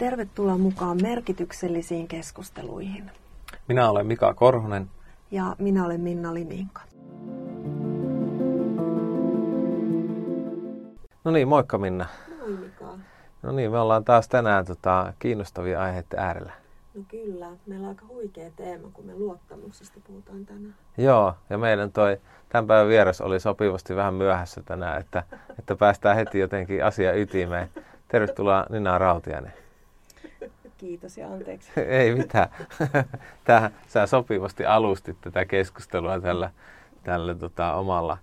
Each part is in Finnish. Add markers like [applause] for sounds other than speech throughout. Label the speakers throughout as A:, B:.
A: Tervetuloa mukaan merkityksellisiin keskusteluihin.
B: Minä olen Mika Korhonen.
A: Ja minä olen Minna Liminka.
B: No niin, moikka Minna.
A: Moi Mika.
B: No niin, me ollaan taas tänään tota, kiinnostavia aiheita äärellä.
A: No kyllä, meillä on aika huikea teema, kun me luottamuksesta puhutaan tänään.
B: Joo, ja meidän toi tämän päivän vieras oli sopivasti vähän myöhässä tänään, että, että päästään heti jotenkin asia ytimeen. Tervetuloa Nina Rautiainen.
C: Kiitos ja anteeksi. [laughs]
B: Ei mitään. [laughs] Tähän, sä sopivasti alustit tätä keskustelua tällä, tällä tota, omalla,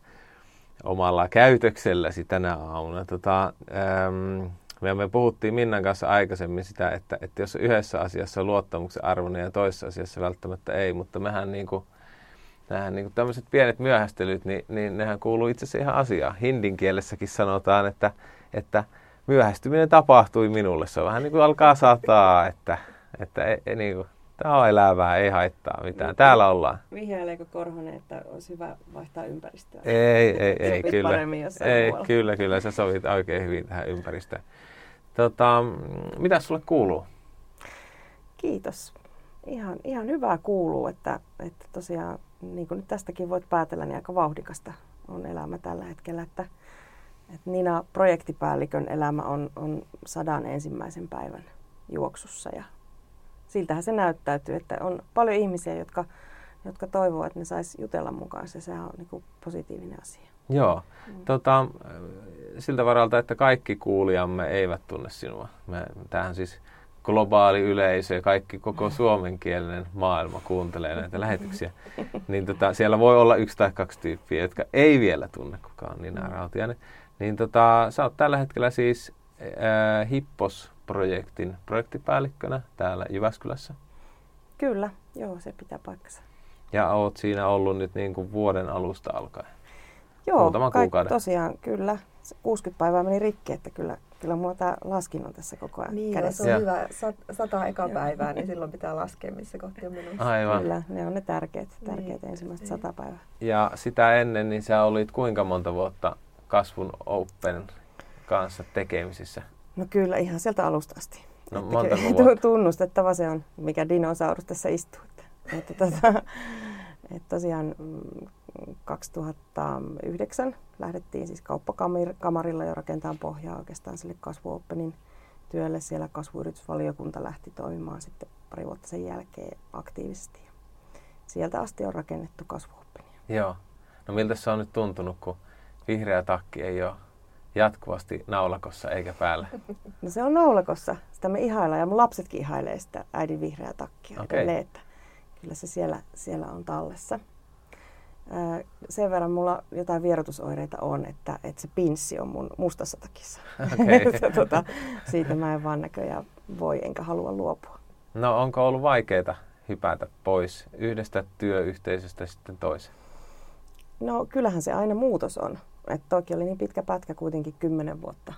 B: omalla käytökselläsi tänä aamuna. Tota, ähm, me, me puhuttiin Minnan kanssa aikaisemmin sitä, että, että jos yhdessä asiassa luottamuksen arvoinen ja toisessa asiassa välttämättä ei, mutta mehän niin kuin, nämähän niin tämmöiset pienet myöhästelyt, niin, niin nehän kuuluu itse asiassa ihan asiaan. Hindin kielessäkin sanotaan, että, että myöhästyminen tapahtui minulle. Se on vähän niin kuin alkaa sataa, että, että ei, ei, niin kuin, tämä on elävää, ei haittaa mitään. Täällä ollaan.
C: Vihjaileeko Korhonen, että olisi hyvä vaihtaa ympäristöä?
B: Ei, ei, ei, kyllä. Ei, muualla. kyllä, kyllä. Sä sovit oikein hyvin tähän ympäristöön. Tota, mitä sulle kuuluu?
C: Kiitos. Ihan, ihan hyvää kuuluu, että, että tosiaan, niin kuin nyt tästäkin voit päätellä, niin aika vauhdikasta on elämä tällä hetkellä. Että, että Nina, projektipäällikön elämä on, on sadan ensimmäisen päivän juoksussa ja siltähän se näyttäytyy, että on paljon ihmisiä, jotka, jotka toivoo, että ne saisi jutella mukaan. Se, sehän on niin positiivinen asia.
B: Joo. Mm. Tota, siltä varalta, että kaikki kuulijamme eivät tunne sinua. Me, tämähän siis globaali yleisö ja kaikki koko [laughs] suomenkielinen maailma kuuntelee näitä lähetyksiä. Niin tota, siellä voi olla yksi tai kaksi tyyppiä, jotka ei vielä tunne kukaan Nina mm. Rautiainen. Niin tota, sä oot tällä hetkellä siis äh, Hippos-projektin projektipäällikkönä täällä Jyväskylässä.
C: Kyllä, joo, se pitää paikkansa.
B: Ja oot siinä ollut nyt niin kuin vuoden alusta alkaen.
C: Joo, Muutaman kuukauden. tosiaan kyllä. 60 päivää meni rikki, että kyllä, kyllä mulla tämä laskin on tässä koko ajan
A: niin,
C: kädessä.
A: se on hyvä. Sata eka päivää, niin silloin pitää laskea, missä kohti on menossa.
B: Aivan.
C: Kyllä, ne on ne tärkeät, tärkeät niin, ensimmäiset niin. sata päivää.
B: Ja sitä ennen, niin sä olit kuinka monta vuotta kasvun Open kanssa tekemisissä?
C: No kyllä, ihan sieltä alusta asti.
B: No monta [laughs] vuotta?
C: Tunnustettava se on, mikä dinosaurus tässä istuu. Että, että, tota, [laughs] että tosiaan 2009 lähdettiin siis kauppakamarilla jo rakentamaan pohjaa oikeastaan sille kasvuoppenin työlle. Siellä kasvuyritysvaliokunta lähti toimimaan sitten pari vuotta sen jälkeen aktiivisesti. Sieltä asti on rakennettu kasvuoppenia.
B: Joo. No miltä se on nyt tuntunut, kun vihreä takki ei ole jatkuvasti naulakossa eikä päällä? [laughs]
C: No se on naulakossa. Sitä me ihaillaan ja mun lapsetkin ihailee sitä äidin vihreää takkia okay. edelleen, että kyllä se siellä, siellä on tallessa sen verran mulla jotain vierotusoireita on, että, että se pinssi on mun mustassa takissa. Okay. [laughs] tota, siitä mä en vaan näköjään voi enkä halua luopua.
B: No onko ollut vaikeaa hypätä pois yhdestä työyhteisöstä sitten toiseen?
C: No kyllähän se aina muutos on. Et toki oli niin pitkä pätkä kuitenkin kymmenen vuotta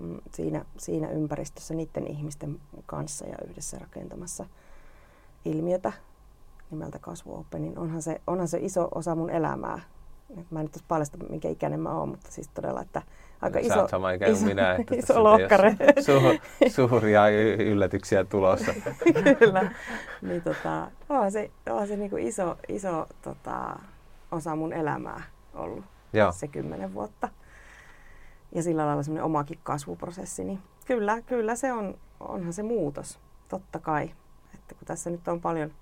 C: mm, siinä, siinä ympäristössä niiden ihmisten kanssa ja yhdessä rakentamassa ilmiötä, nimeltä Kasvuoppi, niin onhan se, onhan se iso osa mun elämää. Et mä en nyt paljasta, minkä ikäinen mä oon, mutta siis todella, että aika
B: iso...
C: Sä
B: sama ikä iso, minä, että [laughs]
C: iso lohkare. [laughs]
B: Su, suuria yllätyksiä tulossa. [laughs]
C: Kyllä. Niin tota, onhan se, onhan se niinku iso, iso tota, osa mun elämää ollut Joo. se kymmenen vuotta. Ja sillä lailla semmoinen omakin kasvuprosessi, niin kyllä, kyllä se on, onhan se muutos, totta kai. Että kun tässä nyt on paljon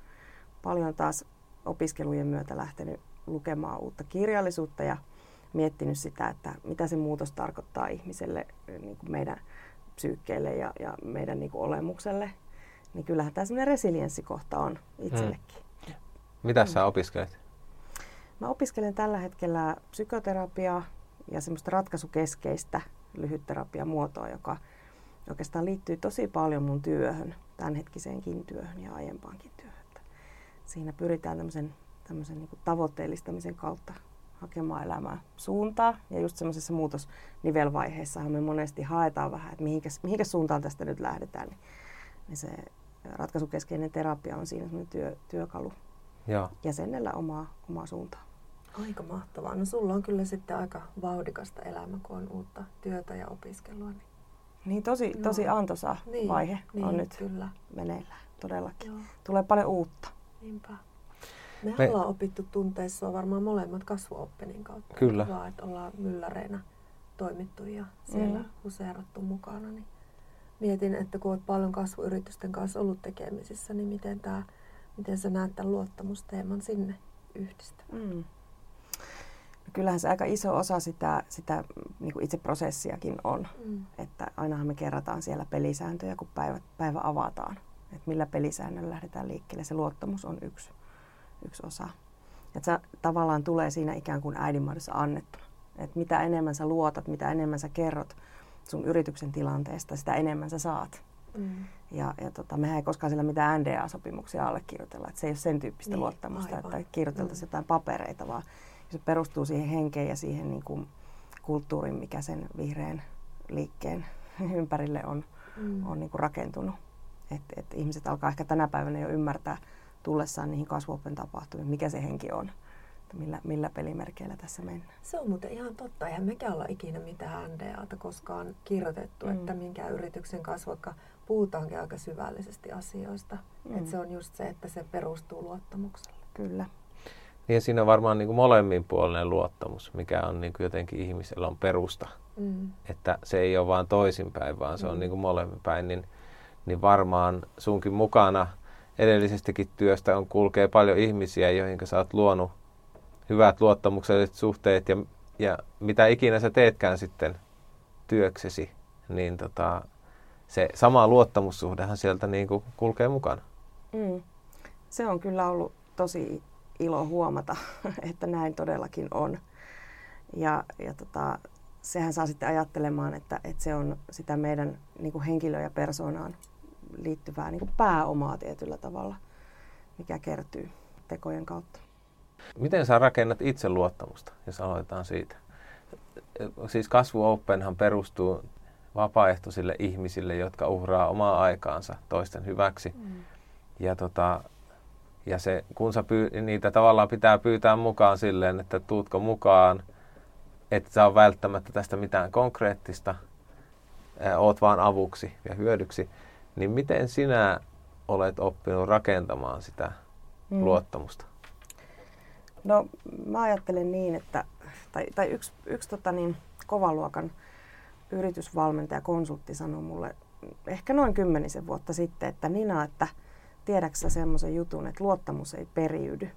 C: paljon taas opiskelujen myötä lähtenyt lukemaan uutta kirjallisuutta ja miettinyt sitä, että mitä se muutos tarkoittaa ihmiselle, niin kuin meidän psyykkeelle ja, ja meidän niin kuin olemukselle. Niin kyllähän tämä semmoinen resilienssikohta on itsellekin. Mm.
B: Mitä sä opiskelet?
C: Mä opiskelen tällä hetkellä psykoterapiaa ja semmoista ratkaisukeskeistä lyhytterapiamuotoa, joka oikeastaan liittyy tosi paljon mun työhön, tämänhetkiseenkin työhön ja aiempaankin työhön siinä pyritään tämmöisen, tämmöisen niin tavoitteellistamisen kautta hakemaan elämää suuntaa. Ja just semmoisessa muutosnivelvaiheessahan me monesti haetaan vähän, että mihinkä, mihinkä suuntaan tästä nyt lähdetään. Niin, niin se ratkaisukeskeinen terapia on siinä semmoinen työ, työkalu Joo. jäsenellä omaa, omaa suuntaa.
A: Aika mahtavaa. No sulla on kyllä sitten aika vauhdikasta elämä, kun on uutta työtä ja opiskelua. Niin
C: Niin tosi, no. tosi antoisa niin, vaihe niin, on nyt kyllä. meneillään, todellakin. Joo. Tulee paljon uutta.
A: Niinpä. Me, Me ollaan opittu tunteissa varmaan molemmat kasvuoppenin kautta.
B: Kyllä.
A: Vaan, että ollaan mylläreina toimittu ja siellä mm. huseerattu mukana. Niin mietin, että kun olet paljon kasvuyritysten kanssa ollut tekemisissä, niin miten, tää, miten sä näet tämän luottamusteeman sinne yhdistä? Mm.
C: Kyllähän se aika iso osa sitä, sitä niin kuin itse prosessiakin on. Mm. Että ainahan me kerrataan siellä pelisääntöjä, kun päivä, päivä avataan. Että millä pelisäännöllä lähdetään liikkeelle. Se luottamus on yksi, yksi osa. Että se tavallaan tulee siinä ikään kuin äidinmuodossa annettuna. Että mitä enemmän sä luotat, mitä enemmän sä kerrot sun yrityksen tilanteesta, sitä enemmän sä saat. Mm. Ja, ja tota, mehän ei koskaan sillä mitään NDA-sopimuksia allekirjoitella. Että se ei ole sen tyyppistä niin, luottamusta, aivan. että kirjoiteltaisiin mm. jotain papereita, vaan se perustuu siihen henkeen ja siihen niin kuin kulttuuriin, mikä sen vihreän liikkeen [laughs] ympärille on, mm. on niin kuin rakentunut. Et, et ihmiset alkaa ehkä tänä päivänä jo ymmärtää tullessaan niihin kasvuopen tapahtumiin, mikä se henki on millä, millä pelimerkeillä tässä mennään.
A: Se on muuten ihan totta. Eihän mekään olla ikinä mitään NDAta koskaan kirjoitettu, mm. että minkä yrityksen kanssa, vaikka puhutaankin aika syvällisesti asioista. Mm. Että se on just se, että se perustuu luottamukselle.
C: Kyllä.
B: Niin siinä on varmaan niin kuin molemminpuolinen luottamus, mikä on niin kuin jotenkin ihmisellä on perusta. Mm. Että se ei ole vain toisinpäin, vaan se mm. on niin kuin molemminpäin. Niin, niin varmaan sunkin mukana edellisestäkin työstä on kulkee paljon ihmisiä, joihin sä oot luonut hyvät luottamukselliset suhteet ja, ja mitä ikinä sä teetkään sitten työksesi, niin tota, se sama luottamussuhdehan sieltä niin kuin kulkee mukana. Mm.
C: Se on kyllä ollut tosi ilo huomata, [laughs] että näin todellakin on. Ja, ja tota, sehän saa sitten ajattelemaan, että, että se on sitä meidän niin kuin henkilö- ja persoonaan liittyvää niin kuin pääomaa tietyllä tavalla, mikä kertyy tekojen kautta.
B: Miten sä rakennat itse luottamusta, jos aloitetaan siitä? Siis kasvu Openhan perustuu vapaaehtoisille ihmisille, jotka uhraa omaa aikaansa toisten hyväksi. Mm. Ja, tota, ja se, kun sä pyy, niitä tavallaan pitää pyytää mukaan silleen, että tuutko mukaan, et saa välttämättä tästä mitään konkreettista, oot vaan avuksi ja hyödyksi, niin miten sinä olet oppinut rakentamaan sitä mm. luottamusta?
C: No mä ajattelen niin, että tai, tai yksi, yksi tota niin, kovaluokan yritysvalmentaja, konsultti sanoi mulle ehkä noin kymmenisen vuotta sitten, että Nina, että tiedäksä semmoisen jutun, että luottamus ei periydy.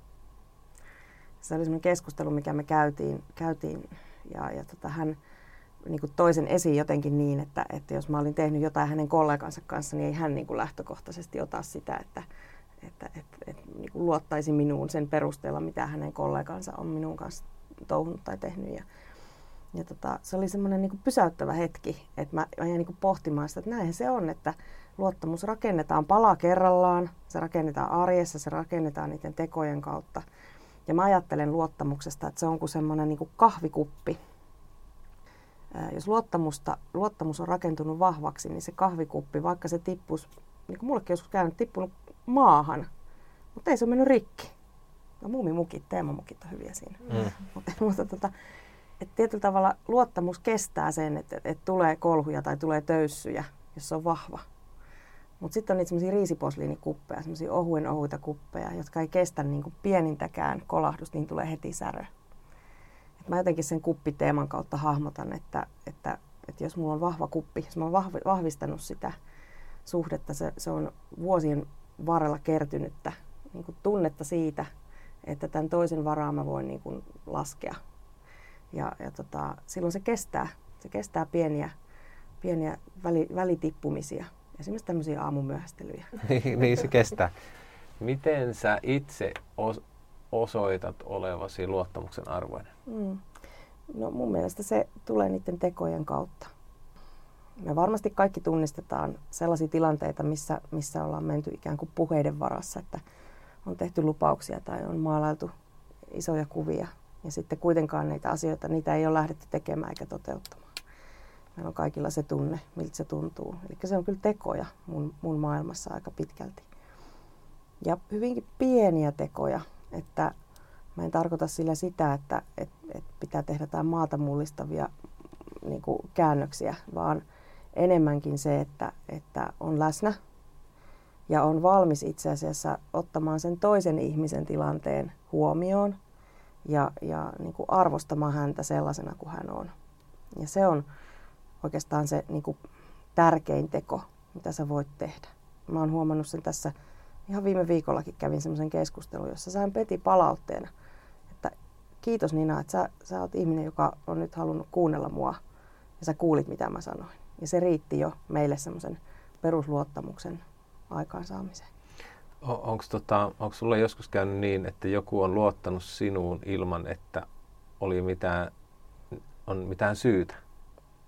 C: Se oli semmoinen keskustelu, mikä me käytiin, käytiin ja, ja tota, hän niin kuin toisen esiin jotenkin niin, että, että jos mä olin tehnyt jotain hänen kollegansa kanssa, niin ei hän niin kuin lähtökohtaisesti ota sitä, että, että, että, että niin kuin luottaisi minuun sen perusteella, mitä hänen kollegansa on minun kanssa touhunut tai tehnyt. Ja, ja tota, se oli semmoinen niin pysäyttävä hetki, että mä, mä jäin niin pohtimaan sitä, että näinhän se on, että luottamus rakennetaan pala kerrallaan, se rakennetaan arjessa, se rakennetaan niiden tekojen kautta. Ja mä ajattelen luottamuksesta, että se on kuin semmoinen niin kuin kahvikuppi. Jos luottamusta, luottamus on rakentunut vahvaksi, niin se kahvikuppi, vaikka se tippus, niin kuin mullekin joskus käynyt, tippunut maahan, mutta ei se ole mennyt rikki. No muumimukit, teemamukit on hyviä siinä. Mm. [laughs] mutta, mutta tota, et tietyllä tavalla luottamus kestää sen, että et tulee kolhuja tai tulee töyssyjä, jos se on vahva. Mutta sitten on niitä semmoisia riisiposliinikuppeja, semmoisia ohuen ohuita kuppeja, jotka ei kestä niinku pienintäkään kolahdusta, niin tulee heti särö. Et mä jotenkin sen kuppiteeman kautta hahmotan, että, että, että jos mulla on vahva kuppi, jos mä oon vahvistanut sitä suhdetta, se, se on vuosien varrella kertynyttä niin kuin tunnetta siitä, että tämän toisen varaan mä voin niin kuin laskea. Ja, ja tota, silloin se kestää. Se kestää pieniä, pieniä väli, välitippumisia. Esimerkiksi tämmöisiä aamumyöhästelyjä. [laughs]
B: Niin, niin se kestää. Miten sä itse os- osoitat olevasi luottamuksen arvoinen? Mm.
C: No mun mielestä se tulee niiden tekojen kautta me varmasti kaikki tunnistetaan sellaisia tilanteita, missä, missä ollaan menty ikään kuin puheiden varassa, että on tehty lupauksia tai on maalailtu isoja kuvia ja sitten kuitenkaan niitä asioita, niitä ei ole lähdetty tekemään eikä toteuttamaan. Meillä on kaikilla se tunne, miltä se tuntuu. Eli se on kyllä tekoja mun, mun maailmassa aika pitkälti. Ja hyvinkin pieniä tekoja, että mä en tarkoita sillä sitä, että et, et pitää tehdä jotain maata mullistavia niin käännöksiä, vaan – enemmänkin se, että, että on läsnä ja on valmis itse asiassa ottamaan sen toisen ihmisen tilanteen huomioon ja, ja niin kuin arvostamaan häntä sellaisena kuin hän on. Ja se on oikeastaan se niin kuin tärkein teko, mitä sä voit tehdä. Mä oon huomannut sen tässä, ihan viime viikollakin kävin semmoisen keskustelun, jossa sain Peti palautteena, että kiitos Nina, että sä, sä oot ihminen, joka on nyt halunnut kuunnella mua ja sä kuulit, mitä mä sanoin. Ja se riitti jo meille semmoisen perusluottamuksen aikaansaamiseen.
B: Onko tota, sulla joskus käynyt niin, että joku on luottanut sinuun ilman, että oli mitään, on mitään syytä?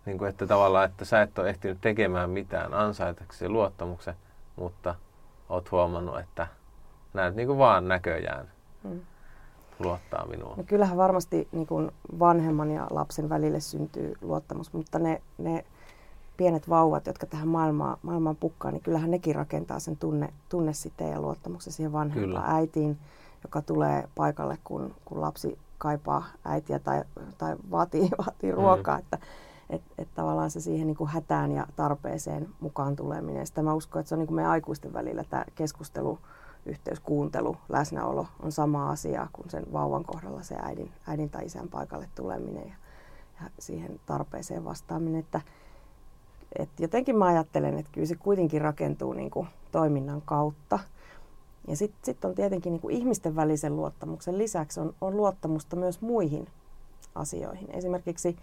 B: Niin kuin, että tavallaan, että sä et ole ehtinyt tekemään mitään ansaitaksesi luottamuksen, mutta oot huomannut, että näet niin kuin vaan näköjään hmm. luottaa minuun.
C: No kyllähän varmasti niin kuin vanhemman ja lapsen välille syntyy luottamus, mutta ne, ne pienet vauvat, jotka tähän maailmaan, maailmaan pukkaa, niin kyllähän nekin rakentaa sen tunne, tunnesiteen ja luottamuksen siihen vanhempaan äitiin, joka tulee paikalle, kun, kun lapsi kaipaa äitiä tai, tai vaatii, [laughs] vaatii mm. ruokaa. Että että et tavallaan se siihen niin kuin hätään ja tarpeeseen mukaan tuleminen. Sitä mä uskon, että se on niin kuin meidän aikuisten välillä tämä keskustelu, yhteys, kuuntelu, läsnäolo on sama asia kuin sen vauvan kohdalla se äidin, äidin tai isän paikalle tuleminen ja, ja siihen tarpeeseen vastaaminen. Että, et jotenkin mä ajattelen, että kyllä se kuitenkin rakentuu niin kuin toiminnan kautta. Ja sitten sit on tietenkin niin kuin ihmisten välisen luottamuksen lisäksi on, on luottamusta myös muihin asioihin. Esimerkiksi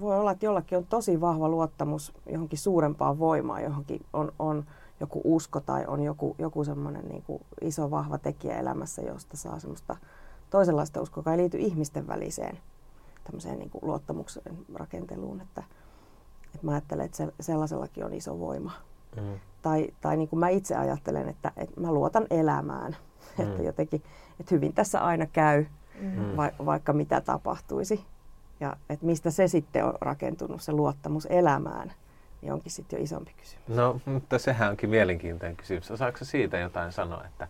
C: voi olla, että jollakin on tosi vahva luottamus johonkin suurempaan voimaan, johonkin on, on joku usko tai on joku, joku semmoinen niin kuin iso vahva tekijä elämässä, josta saa semmoista toisenlaista uskoa, joka ei liity ihmisten väliseen tämmöiseen niin kuin luottamuksen rakenteluun. Että, että mä ajattelen, että se, sellaisellakin on iso voima. Mm. Tai, tai niin kuin mä itse ajattelen, että, että mä luotan elämään. Mm. Että jotenkin, että hyvin tässä aina käy, mm. va, vaikka mitä tapahtuisi. Ja että mistä se sitten on rakentunut, se luottamus elämään, niin onkin sitten jo isompi kysymys.
B: No, mutta sehän onkin mielenkiintoinen kysymys. Osaatko siitä jotain sanoa? Että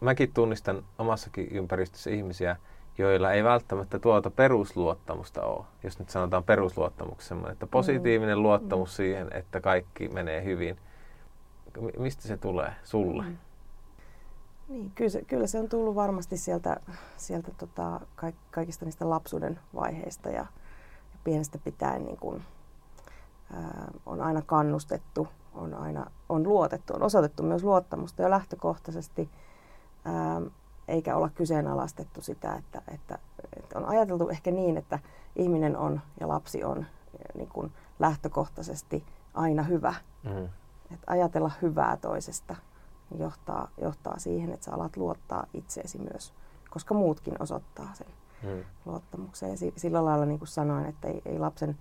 B: mäkin tunnistan omassakin ympäristössä ihmisiä, joilla ei välttämättä tuota perusluottamusta ole. Jos nyt sanotaan perusluottamus semmoinen, että positiivinen mm. luottamus mm. siihen, että kaikki menee hyvin. Mistä se tulee sulle? Mm.
C: Niin, kyllä se, kyllä se on tullut varmasti sieltä, sieltä tota, kaikista niistä lapsuuden vaiheista ja, ja pienestä pitäen niin kun, ää, on aina kannustettu, on aina on luotettu, on osoitettu myös luottamusta jo lähtökohtaisesti, ää, eikä olla kyseenalaistettu sitä, että, että, että on ajateltu ehkä niin, että ihminen on ja lapsi on niin kun lähtökohtaisesti aina hyvä. Mm. Että ajatella hyvää toisesta johtaa, johtaa siihen, että sä alat luottaa itseesi myös, koska muutkin osoittaa sen hmm. luottamuksen. Ja sillä lailla niin kuin sanoin, että ei, ei lapsen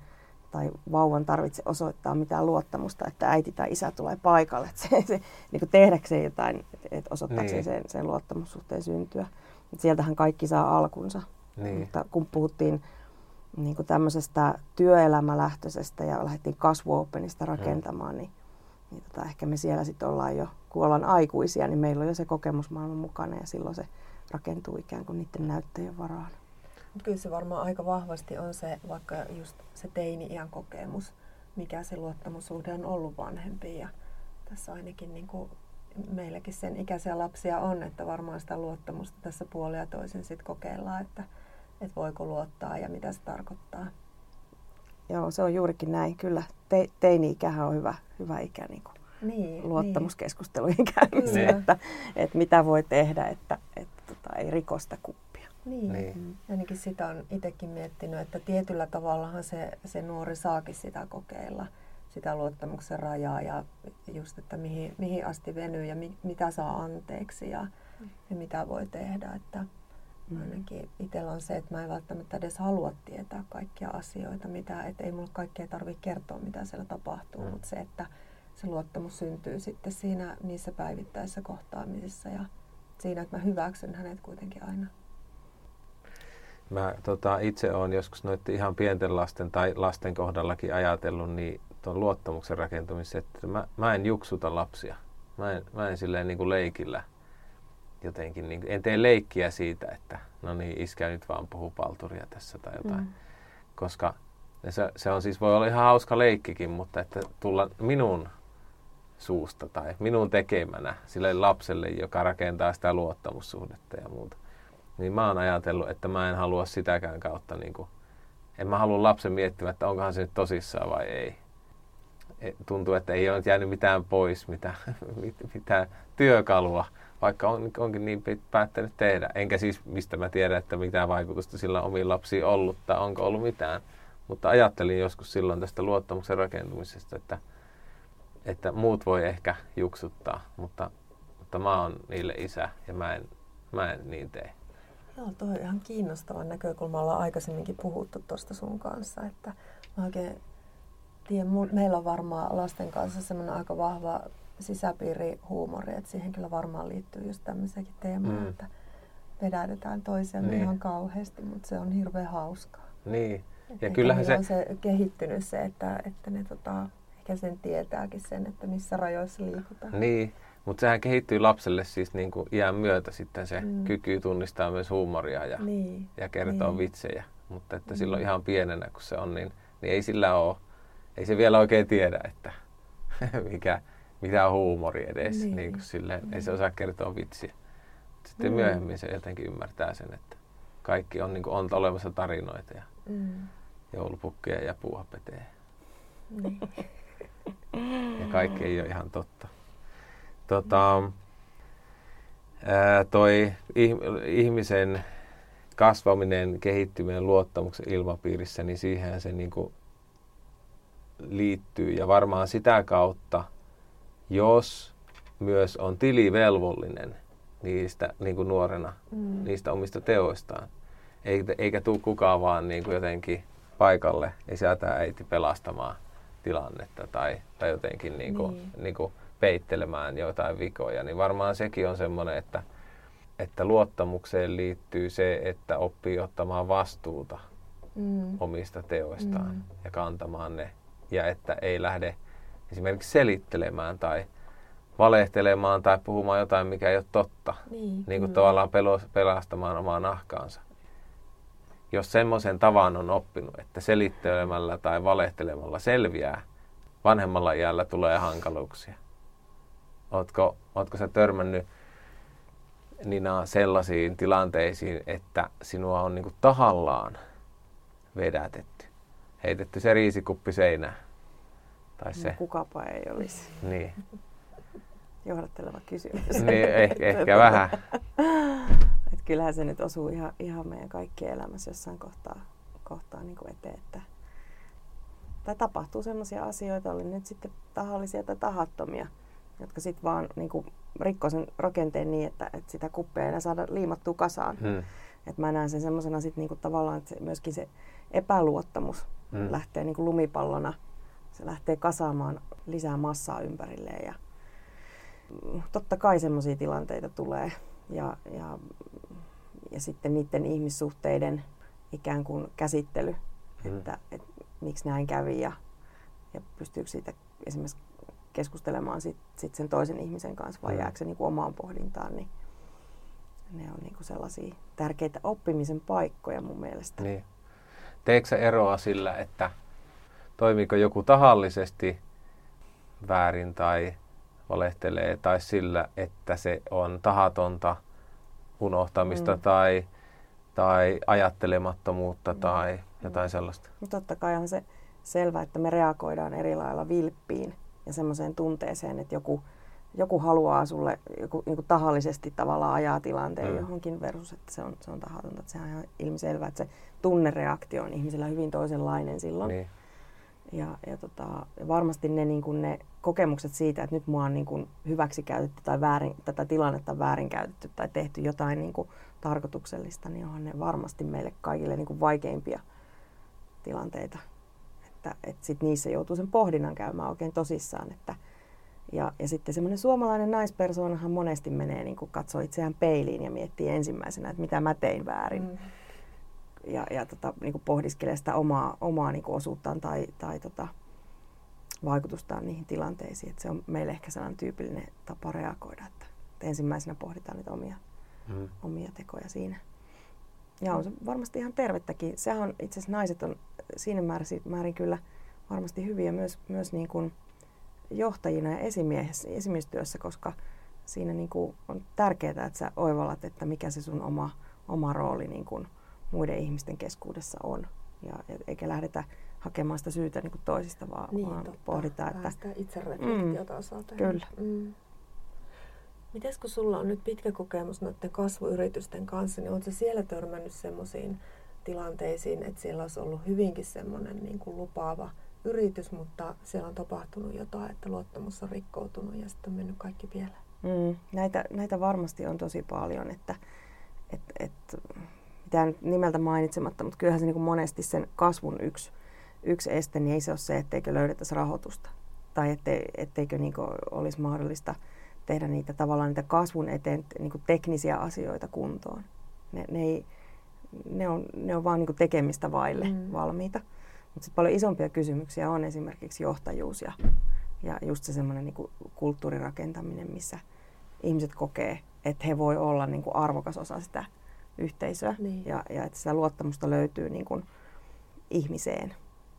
C: tai vauvan tarvitse osoittaa mitään luottamusta, että äiti tai isä tulee paikalle. [laughs] Että se, se, niin kuin tehdäkseen jotain, että osoittaakseen niin. sen, sen luottamussuhteen syntyä. Et sieltähän kaikki saa alkunsa. Niin. Mutta kun puhuttiin niin kuin tämmöisestä työelämälähtöisestä ja lähdettiin kasvuopenista rakentamaan, hmm. niin, niin tota, ehkä me siellä sitten ollaan jo kun ollaan aikuisia, niin meillä on jo se kokemus maailman mukana ja silloin se rakentuu ikään kuin niiden näyttöjen varaan.
A: Kyllä se varmaan aika vahvasti on se, vaikka just se teini-iän kokemus, mikä se luottamussuhde on ollut vanhempi. Ja tässä ainakin niin kuin meilläkin sen ikäisiä lapsia on, että varmaan sitä luottamusta tässä puolia toisin sitten kokeillaan, että, että voiko luottaa ja mitä se tarkoittaa.
C: Joo, se on juurikin näin. Kyllä te, teini-ikähän on hyvä, hyvä ikä niin kuin niin, luottamuskeskustelujen [laughs] niin. käymiseen, niin. että, että mitä voi tehdä, että, että tota, ei rikosta kuppia.
A: Niin. niin. Mm. Ainakin sitä on itsekin miettinyt, että tietyllä tavallahan se, se nuori saakin sitä kokeilla, sitä luottamuksen rajaa ja just, että mihin, mihin asti venyy ja mi, mitä saa anteeksi ja, ja mitä voi tehdä. Että mm. ainakin itsellä on se, että mä en välttämättä edes halua tietää kaikkia asioita, mitä, että ei mulle kaikkea tarvitse kertoa, mitä siellä tapahtuu, mm. mutta se, että se luottamus syntyy sitten siinä niissä päivittäisissä kohtaamisissa ja siinä, että mä hyväksyn hänet kuitenkin aina.
B: Mä tota, itse olen joskus noiden ihan pienten lasten tai lasten kohdallakin ajatellut niin tuon luottamuksen rakentumisen, että mä, mä en juksuta lapsia. Mä en, mä en silleen niin kuin leikillä jotenkin, niin en tee leikkiä siitä, että no niin, iskä nyt vaan puhuu palturia tässä tai jotain. Mm. Koska se, se on siis, voi olla ihan hauska leikkikin, mutta että tulla minun suusta tai minun tekemänä sille lapselle, joka rakentaa sitä luottamussuhdetta ja muuta. Niin mä oon ajatellut, että mä en halua sitäkään kautta, niin kuin, en mä halua lapsen miettimään, että onkohan se nyt tosissaan vai ei. E, tuntuu, että ei ole jäänyt mitään pois, mitään, [laughs] mitään työkalua, vaikka on, onkin niin päättänyt tehdä. Enkä siis, mistä mä tiedän, että mitään vaikutusta sillä on omiin lapsiin ollut tai onko ollut mitään. Mutta ajattelin joskus silloin tästä luottamuksen rakentumisesta, että, että muut voi ehkä juksuttaa, mutta, mutta mä oon niille isä ja mä en, mä en niin tee.
A: Joo, tuo on ihan kiinnostava näkökulma. Ollaan aikaisemminkin puhuttu tuosta sun kanssa, että mä oikein tiedän, meillä on varmaan lasten kanssa semmoinen aika vahva sisäpiirihuumori, että siihen kyllä varmaan liittyy just tämmöisiäkin teemoja, mm. että vedätetään toisiamme niin. ihan kauheasti, mutta se on hirveän hauskaa.
B: Niin,
A: ja kyllähän se... on se kehittynyt se, että, että ne tota, ehkä sen tietääkin sen, että missä rajoissa liikutaan.
B: Niin, mutta sehän kehittyy lapselle siis niin kuin iän myötä sitten se mm. kyky tunnistaa myös huumoria ja, niin. ja kertoa niin. vitsejä. Mutta että mm. silloin ihan pienenä kun se on, niin, niin ei sillä ole, ei se vielä oikein tiedä, että [laughs] mikä, mitä on huumori edes. Niin. Niin kuin silleen, mm. Ei se mm. osaa kertoa vitsiä. Sitten mm. myöhemmin se jotenkin ymmärtää sen, että kaikki on, niin kuin, on olemassa tarinoita ja mm. joulupukkia ja puuhapeteä. Niin. [laughs] ja kaikki ei ole ihan totta. Tota, ää, toi ihmisen kasvaminen, kehittyminen luottamuksen ilmapiirissä, niin siihen se niin kuin liittyy. Ja varmaan sitä kautta, jos myös on tilivelvollinen niistä niin kuin nuorena, mm. niistä omista teoistaan, eikä, eikä tule kukaan vaan niin kuin jotenkin paikalle isä tai äiti pelastamaan tilannetta tai, tai jotenkin niin kuin, niin. Niin kuin peittelemään jotain vikoja, niin varmaan sekin on semmoinen, että, että luottamukseen liittyy se, että oppii ottamaan vastuuta mm. omista teoistaan mm. ja kantamaan ne. Ja että ei lähde esimerkiksi selittelemään tai valehtelemaan tai puhumaan jotain, mikä ei ole totta. Niin, niin kuin mm. tavallaan pelastamaan omaa nahkaansa jos semmoisen tavan on oppinut, että selittelemällä tai valehtelemalla selviää, vanhemmalla iällä tulee hankaluuksia. Ootko, ootko sä törmännyt Nina sellaisiin tilanteisiin, että sinua on niinku tahallaan vedätetty? Heitetty se riisikuppi seinään? Tai se.
C: No, kukapa ei olisi.
B: Niin. [laughs]
C: Johdatteleva kysymys.
B: Niin, ehkä, [laughs] ehkä vähän. [laughs]
C: kyllähän se nyt osuu ihan, ihan meidän kaikkien elämässä jossain kohtaa, kohtaa niin kuin eteen. Että, tai tapahtuu sellaisia asioita, oli nyt sitten tahallisia tai tahattomia, jotka sitten vaan niin kuin rikkoo sen rakenteen niin, että, että sitä kuppia ei enää saada liimattua kasaan. Hmm. Että mä näen sen semmoisena sitten niin tavallaan, että se, myöskin se epäluottamus hmm. lähtee niin kuin lumipallona. Se lähtee kasaamaan lisää massaa ympärilleen ja totta kai semmoisia tilanteita tulee, ja, ja, ja sitten niiden ihmissuhteiden ikään kuin käsittely, mm. että, että miksi näin kävi ja, ja pystyykö siitä esimerkiksi keskustelemaan sit, sit sen toisen ihmisen kanssa vai mm. jääkö se niin kuin omaan pohdintaan, niin ne on niin kuin sellaisia tärkeitä oppimisen paikkoja mun mielestä.
B: Niin. Teekö se eroa sillä, että toimiiko joku tahallisesti väärin tai valehtelee tai sillä, että se on tahatonta unohtamista mm. tai, tai ajattelemattomuutta mm. tai jotain sellaista.
C: No totta kai on se selvä, että me reagoidaan eri lailla vilppiin ja semmoiseen tunteeseen, että joku, joku haluaa sulle joku, niin kuin tahallisesti tavallaan ajaa tilanteen mm. johonkin versus, että se on, se on tahatonta. Että sehän on ihan ilmiselvä, että se tunnereaktio on ihmisellä hyvin toisenlainen silloin. Niin. Ja, ja tota, varmasti ne, niin kuin ne kokemukset siitä, että nyt mua on niin kuin hyväksikäytetty tai väärin, tätä tilannetta on väärinkäytetty tai tehty jotain niin kuin tarkoituksellista, niin onhan ne varmasti meille kaikille niin kuin vaikeimpia tilanteita. Että, että sit niissä joutuu sen pohdinnan käymään oikein tosissaan. Että, ja, ja sitten semmoinen suomalainen naispersoonahan monesti menee niin kuin katsoo itseään peiliin ja miettii ensimmäisenä, että mitä mä tein väärin. Mm ja, ja tota, niin kuin pohdiskelee sitä omaa, omaa niin kuin osuuttaan tai, tai tota, vaikutustaan niihin tilanteisiin. Et se on meille ehkä sellainen tyypillinen tapa reagoida, että, että ensimmäisenä pohditaan niitä omia, mm. omia tekoja siinä. Ja on se varmasti ihan tervettäkin. Sehän on, itse asiassa naiset on siinä määrin, määrin kyllä varmasti hyviä myös, myös niin kuin johtajina ja esimiestyössä, koska siinä niin kuin on tärkeää, että sä oivallat, että mikä se sun oma, oma rooli niin kuin muiden ihmisten keskuudessa on. Ja, eikä lähdetä hakemaan sitä syytä niin kuin toisista, vaan,
A: niin,
C: vaan
A: totta.
C: pohditaan, että...
A: Sitä itsereflektiota mm,
C: tehdä. Kyllä.
A: Mm. Mites kun sulla on nyt pitkä kokemus noiden kasvuyritysten kanssa, niin oletko siellä törmännyt sellaisiin tilanteisiin, että siellä olisi ollut hyvinkin semmoinen niin kuin lupaava yritys, mutta siellä on tapahtunut jotain, että luottamus on rikkoutunut ja sitten on mennyt kaikki pieleen?
C: Mm, näitä, näitä varmasti on tosi paljon, että et, et, mitään nimeltä mainitsematta, mutta kyllähän se niin kuin monesti sen kasvun yksi, yksi este, niin ei se ole se, etteikö löydettäisi rahoitusta tai ettei, etteikö niin olisi mahdollista tehdä niitä tavallaan niitä kasvun eteen niin kuin teknisiä asioita kuntoon. Ne, ne, ei, ne, on, ne on vaan niin kuin tekemistä vaille mm. valmiita. Mutta paljon isompia kysymyksiä on esimerkiksi johtajuus ja, ja just se semmoinen niin kulttuurirakentaminen, missä ihmiset kokee, että he voi olla niin kuin arvokas osa sitä yhteisöä niin. ja, ja että sitä luottamusta löytyy niin kuin ihmiseen.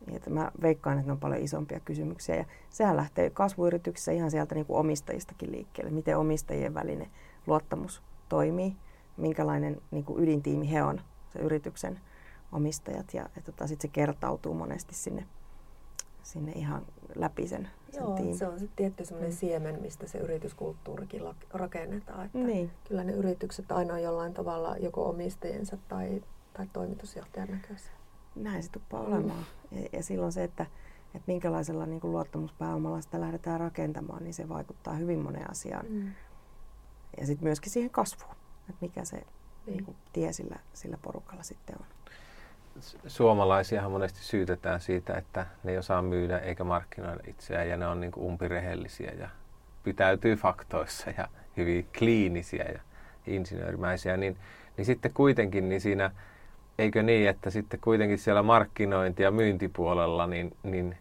C: Ja että mä veikkaan, että ne on paljon isompia kysymyksiä. Ja sehän lähtee kasvuyrityksissä ihan sieltä niin kuin omistajistakin liikkeelle. Miten omistajien välinen luottamus toimii, minkälainen niin kuin ydintiimi he on, se yrityksen omistajat. Ja, tota, sitten se kertautuu monesti sinne, sinne ihan läpi sen
A: Joo, tiimin. se on sitten tietty sellainen mm. siemen, mistä se yrityskulttuurikin rakennetaan. Että
C: niin.
A: Kyllä ne yritykset aina on jollain tavalla joko omistajiensa tai, tai toimitusjohtajan näköisiä
C: näin se tuppaa mm. olemaan. Ja, ja silloin se, että, että minkälaisella niin kuin luottamuspääomalla sitä lähdetään rakentamaan, niin se vaikuttaa hyvin moneen asiaan. Mm. Ja sitten myöskin siihen kasvuun, että mikä se niin. Niin kuin, tie sillä, sillä porukalla sitten on.
B: Suomalaisiahan monesti syytetään siitä, että ne ei osaa myydä eikä markkinoida itseään ja ne on niin kuin umpirehellisiä ja pitäytyy faktoissa ja hyvin kliinisiä ja insinöörimäisiä, niin, niin sitten kuitenkin niin siinä eikö niin, että sitten kuitenkin siellä markkinointi- ja myyntipuolella, niin, niin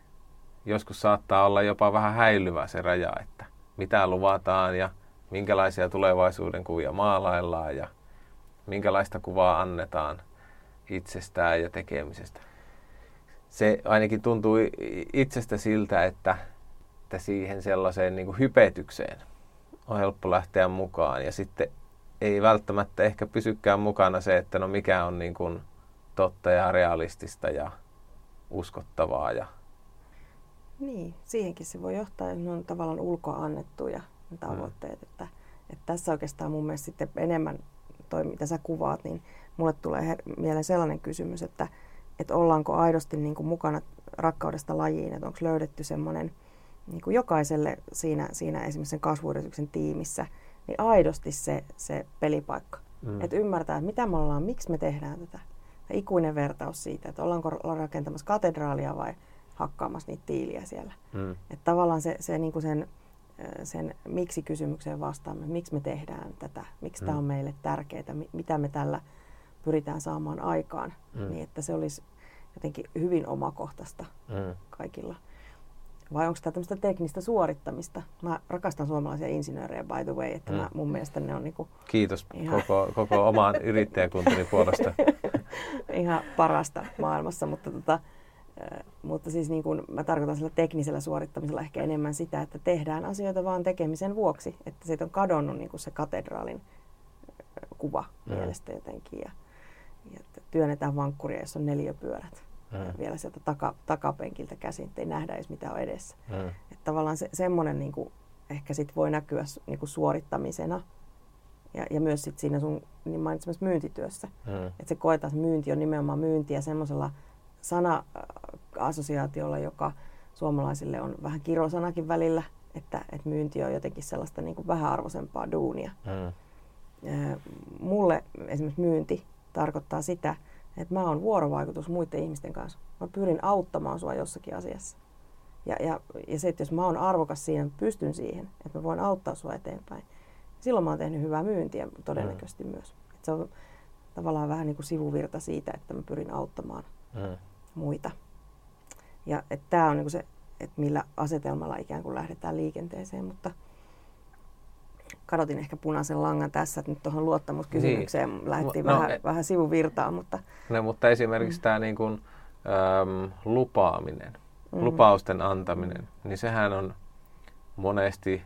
B: joskus saattaa olla jopa vähän häilyvä se raja, että mitä luvataan ja minkälaisia tulevaisuuden kuvia maalaillaan ja minkälaista kuvaa annetaan itsestään ja tekemisestä. Se ainakin tuntuu itsestä siltä, että, että siihen sellaiseen niin kuin hypetykseen on helppo lähteä mukaan ja sitten ei välttämättä ehkä pysykään mukana se, että no mikä on niin kuin totta ja realistista ja uskottavaa. Ja...
C: Niin, siihenkin se voi johtaa, että ne on tavallaan ulkoa annettuja ne tavoitteet. Mm. Että, että tässä oikeastaan mun mielestä sitten enemmän toi, mitä sä kuvaat, niin mulle tulee mieleen sellainen kysymys, että, että ollaanko aidosti niin kuin mukana rakkaudesta lajiin, että onko löydetty semmoinen niin kuin jokaiselle siinä, siinä esimerkiksi sen kasvuyrityksen tiimissä, niin aidosti se, se pelipaikka. Mm. Että ymmärtää, että mitä me ollaan, miksi me tehdään tätä. Ja ikuinen vertaus siitä, että ollaanko rakentamassa katedraalia vai hakkaamassa niitä tiiliä siellä. Mm. Että tavallaan se, se niin kuin sen, sen miksi-kysymykseen vastaamme, miksi me tehdään tätä, miksi mm. tämä on meille tärkeää, mitä me tällä pyritään saamaan aikaan, mm. niin että se olisi jotenkin hyvin omakohtaista mm. kaikilla vai onko tämä tämmöistä teknistä suorittamista? Mä rakastan suomalaisia insinöörejä, by the way, että mm. mä, mun mielestä ne on niinku
B: Kiitos ihan... koko, koko oman yrittäjäkuntani puolesta. [laughs]
C: ihan parasta maailmassa, mutta, tota, mutta siis niin kuin mä tarkoitan sillä teknisellä suorittamisella ehkä enemmän sitä, että tehdään asioita vaan tekemisen vuoksi, että siitä on kadonnut niin se katedraalin kuva mm. mielestä jotenkin ja, ja työnnetään vankkuria, jos on neljäpyörät mm. vielä sieltä taka, takapenkiltä käsin, ettei nähdä edes mitä on edessä. Mm. Että tavallaan se, semmoinen niin kuin, ehkä sit voi näkyä niin kuin suorittamisena ja, ja myös sit siinä sun niin mainitsemassa myyntityössä. Mm. Että se koetaan, että myynti on nimenomaan myyntiä semmoisella sana-assosiaatiolla, joka suomalaisille on vähän kirosanakin välillä, että, että myynti on jotenkin sellaista niin kuin vähäarvoisempaa duunia. Mm. Mulle esimerkiksi myynti tarkoittaa sitä, että mä oon vuorovaikutus muiden ihmisten kanssa. Mä pyrin auttamaan sua jossakin asiassa. Ja, ja, ja se, että jos mä oon arvokas siinä, pystyn siihen, että mä voin auttaa sua eteenpäin. Silloin mä oon tehnyt hyvää myyntiä todennäköisesti mm. myös. Et se on tavallaan vähän niin kuin sivuvirta siitä, että mä pyrin auttamaan mm. muita. Ja tämä on niin kuin se, että millä asetelmalla ikään kuin lähdetään liikenteeseen, mutta kadotin ehkä punaisen langan tässä, että nyt tuohon luottamuskysymykseen niin. lähdettiin no, vähän, e- vähän sivuvirtaan. Mutta...
B: No, mutta esimerkiksi mm. tämä niin kuin, äm, lupaaminen, mm. lupausten antaminen, niin sehän on monesti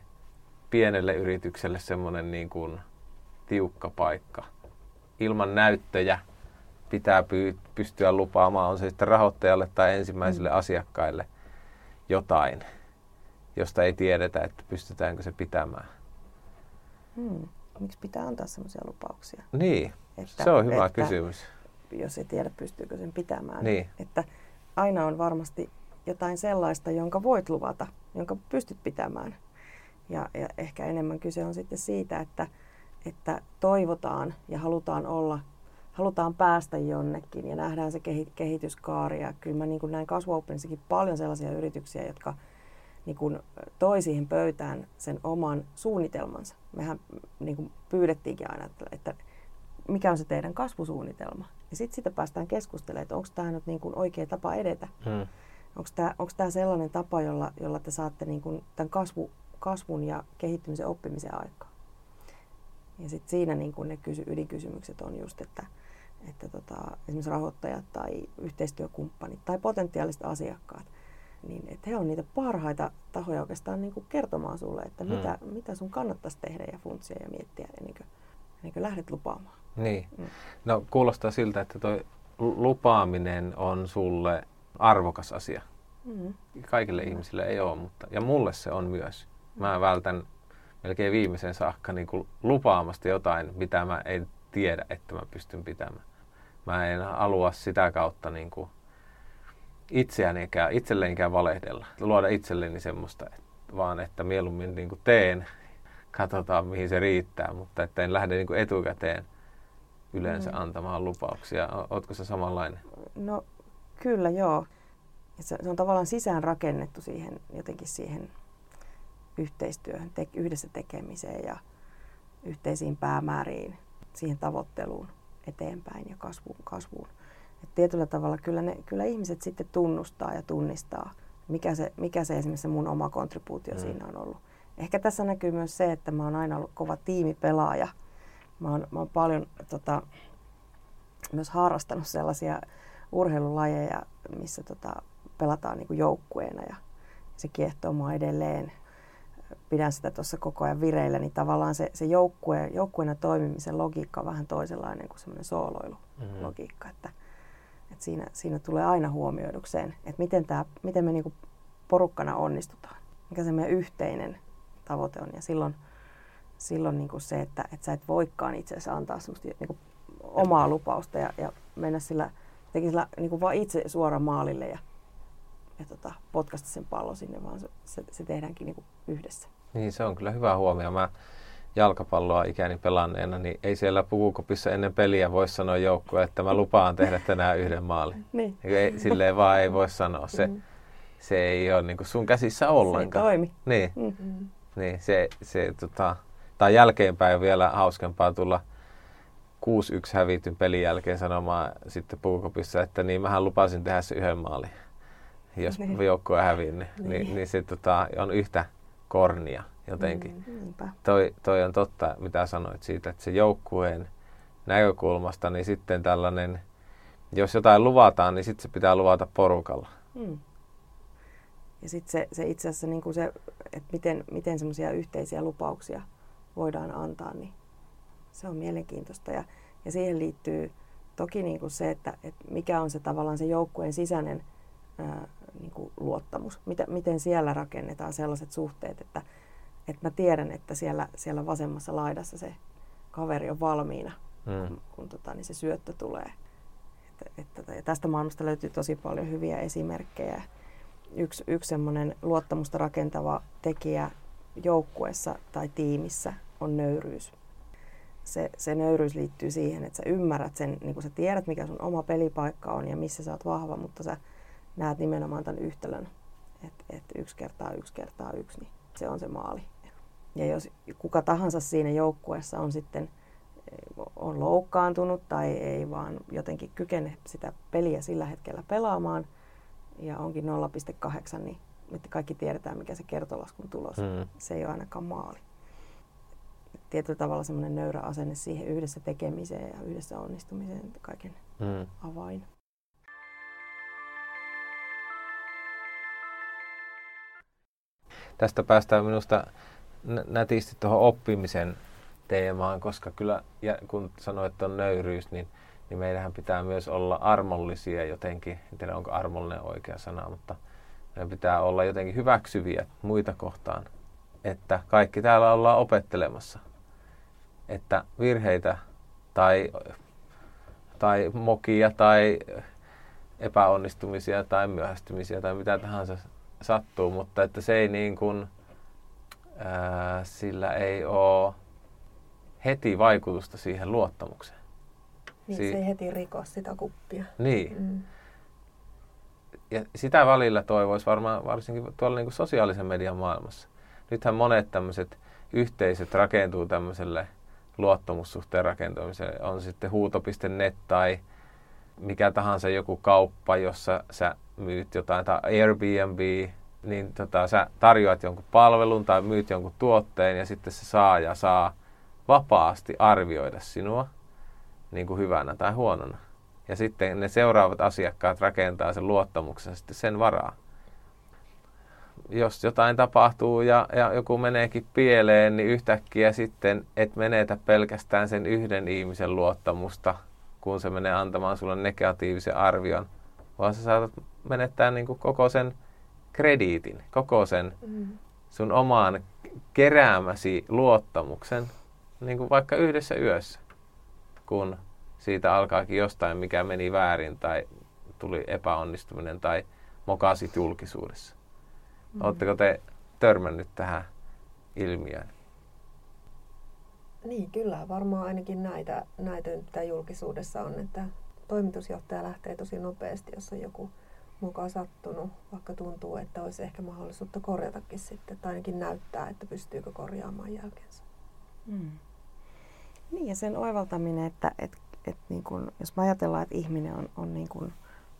B: pienelle yritykselle semmoinen niin kuin tiukka paikka. Ilman näyttöjä pitää py- pystyä lupaamaan, on se sitten rahoittajalle tai ensimmäisille mm. asiakkaille jotain, josta ei tiedetä, että pystytäänkö se pitämään.
C: Hmm. Miksi pitää antaa sellaisia lupauksia?
B: Niin, että, se on hyvä että, kysymys.
C: Jos ei tiedä, pystyykö sen pitämään.
B: Niin.
C: Että aina on varmasti jotain sellaista, jonka voit luvata, jonka pystyt pitämään. Ja, ja ehkä enemmän kyse on sitten siitä, että, että toivotaan ja halutaan olla, halutaan päästä jonnekin ja nähdään se kehityskaari. Ja kyllä mä niin näin kasvuopenissakin paljon sellaisia yrityksiä, jotka niin kuin toi siihen pöytään sen oman suunnitelmansa. Mehän niin kuin pyydettiinkin aina, että, että mikä on se teidän kasvusuunnitelma. Ja sitten sitä päästään keskustelemaan, että onko tämä nyt niin kuin oikea tapa edetä. Hmm. Onko tämä, sellainen tapa, jolla, jolla te saatte niin kuin tämän kasvu, kasvun ja kehittymisen oppimisen aikaa. Ja sitten siinä niin kuin ne kysy, ydinkysymykset on just, että, että tota, esimerkiksi rahoittajat tai yhteistyökumppanit tai potentiaaliset asiakkaat – niin että he on niitä parhaita tahoja oikeastaan niin kuin kertomaan sulle, että mm. mitä, mitä sun kannattaisi tehdä ja funtsia ja miettiä ennen kuin, ennen kuin lähdet lupaamaan.
B: Niin. Mm. No kuulostaa siltä, että toi lupaaminen on sulle arvokas asia. Mm. Kaikille mm. ihmisille ei ole, mutta ja mulle se on myös. Mä vältän melkein viimeisen saakka niin kuin lupaamasta jotain, mitä mä en tiedä, että mä pystyn pitämään. Mä en halua sitä kautta niin kuin itseäänikään, itselleenkään valehdella, luoda itselleni semmoista, vaan että mieluummin niin kuin teen, katsotaan mihin se riittää, mutta että en lähde niin kuin etukäteen yleensä mm. antamaan lupauksia. Oletko se samanlainen?
C: No kyllä joo. Se, se on tavallaan sisään rakennettu siihen jotenkin siihen yhteistyöhön, te, yhdessä tekemiseen ja yhteisiin päämääriin, siihen tavoitteluun eteenpäin ja kasvuun. kasvuun. Et tietyllä tavalla kyllä, ne, kyllä ihmiset sitten tunnustaa ja tunnistaa, mikä se, mikä se esimerkiksi se mun oma kontribuutio mm. siinä on ollut. Ehkä tässä näkyy myös se, että mä oon aina ollut kova tiimipelaaja. Mä oon, mä oon paljon tota, myös harrastanut sellaisia urheilulajeja, missä tota, pelataan niin kuin joukkueena ja se kiehtoo mua edelleen. Pidän sitä tuossa koko ajan vireillä, niin tavallaan se, se joukkue, joukkueena toimimisen logiikka on vähän toisenlainen kuin semmoinen sooloilulogiikka. Mm. Että et siinä, siinä tulee aina huomioidukseen, että miten, tää, miten me niinku porukkana onnistutaan, mikä se meidän yhteinen tavoite on. Ja silloin, silloin niinku se, että, että sä et voikaan itse asiassa antaa niinku omaa lupausta ja, ja mennä sillä, sillä niinku vaan itse suoraan maalille ja, ja tota, potkasta sen pallo sinne, vaan se, se, se tehdäänkin niinku yhdessä.
B: Niin, se on kyllä hyvä huomio. Mä jalkapalloa ikäni pelanneena, niin ei siellä pukukopissa ennen peliä voi sanoa joukkoa, että mä lupaan tehdä tänään yhden maalin. [laughs]
C: niin.
B: Ei, silleen vaan ei voi sanoa. Se, mm. se ei ole niin sun käsissä ollenkaan.
C: Se ei toimi.
B: Niin. Mm-hmm. niin se, se, tota, tai jälkeenpäin vielä hauskempaa tulla 6-1 hävityn pelin jälkeen sanomaan sitten puukopissa, että niin mähän lupasin tehdä se yhden maalin. Jos niin. joukkoa häviin, niin, niin. niin, niin se tota, on yhtä kornia jotenkin. Mm, toi, toi on totta, mitä sanoit siitä, että se joukkueen näkökulmasta, niin sitten tällainen, jos jotain luvataan, niin sitten se pitää luvata porukalla. Mm.
C: Ja sitten se, se itse asiassa niin se, että miten, miten semmoisia yhteisiä lupauksia voidaan antaa, niin se on mielenkiintoista. Ja, ja siihen liittyy toki niin kuin se, että, että mikä on se tavallaan se joukkueen sisäinen ää, niin kuin luottamus. Mitä, miten siellä rakennetaan sellaiset suhteet, että, että mä tiedän, että siellä, siellä vasemmassa laidassa se kaveri on valmiina, mm. kun, kun tota, niin se syöttö tulee. Että, että, ja tästä maailmasta löytyy tosi paljon hyviä esimerkkejä. Yksi, yksi semmoinen luottamusta rakentava tekijä joukkueessa tai tiimissä on nöyryys. Se, se nöyryys liittyy siihen, että sä ymmärrät sen, niin kun sä tiedät, mikä sun oma pelipaikka on ja missä sä oot vahva, mutta sä näet nimenomaan tämän yhtälön, että et yksi kertaa yksi kertaa yksi, niin se on se maali. Ja jos kuka tahansa siinä joukkueessa on sitten on loukkaantunut tai ei vaan jotenkin kykene sitä peliä sillä hetkellä pelaamaan ja onkin 0,8, niin me kaikki tiedetään, mikä se kertolaskun tulos on. Mm. Se ei ole ainakaan maali. tietyllä tavalla semmoinen nöyrä asenne siihen yhdessä tekemiseen ja yhdessä onnistumiseen kaiken mm. avain.
B: Tästä päästään minusta nätisti tuohon oppimisen teemaan, koska kyllä, ja kun sanoit, että on nöyryys, niin, niin meillähän pitää myös olla armollisia jotenkin. En tiedä, onko armollinen oikea sana, mutta meidän pitää olla jotenkin hyväksyviä muita kohtaan. Että kaikki täällä ollaan opettelemassa. Että virheitä tai, tai mokia tai epäonnistumisia tai myöhästymisiä tai mitä tahansa sattuu, mutta että se ei niin kuin, ää, sillä ei ole heti vaikutusta siihen luottamukseen.
A: Niin, si- se ei heti riko sitä kuppia.
B: Niin. Mm. Ja sitä välillä toivoisi varmaan varsinkin tuolla niin kuin sosiaalisen median maailmassa. Nythän monet tämmöiset yhteisöt rakentuu tämmöiselle luottamussuhteen rakentamiselle. On sitten huuto.net tai mikä tahansa joku kauppa, jossa sä myyt jotain, tai Airbnb, niin tota, sä tarjoat jonkun palvelun tai myyt jonkun tuotteen ja sitten se saaja saa vapaasti arvioida sinua niin kuin hyvänä tai huonona. Ja sitten ne seuraavat asiakkaat rakentaa sen luottamuksen sitten sen varaa. Jos jotain tapahtuu ja, ja joku meneekin pieleen, niin yhtäkkiä sitten et menetä pelkästään sen yhden ihmisen luottamusta, kun se menee antamaan sulle negatiivisen arvion, vaan sä saatat menettää niin kuin koko sen krediitin, koko sen mm. sun omaan keräämäsi luottamuksen, niin kuin vaikka yhdessä yössä, kun siitä alkaakin jostain, mikä meni väärin tai tuli epäonnistuminen tai mokasit julkisuudessa. Mm. Oletteko te törmännyt tähän ilmiöön?
A: Niin, kyllä. Varmaan ainakin näitä, näitä mitä julkisuudessa on, että toimitusjohtaja lähtee tosi nopeasti, jos on joku mukaan sattunut, vaikka tuntuu, että olisi ehkä mahdollisuutta korjatakin sitten, tai ainakin näyttää, että pystyykö korjaamaan jälkeensä. Mm.
C: Niin, ja sen oivaltaminen, että, että, että niin kun, jos me ajatellaan, että ihminen on, on niin kun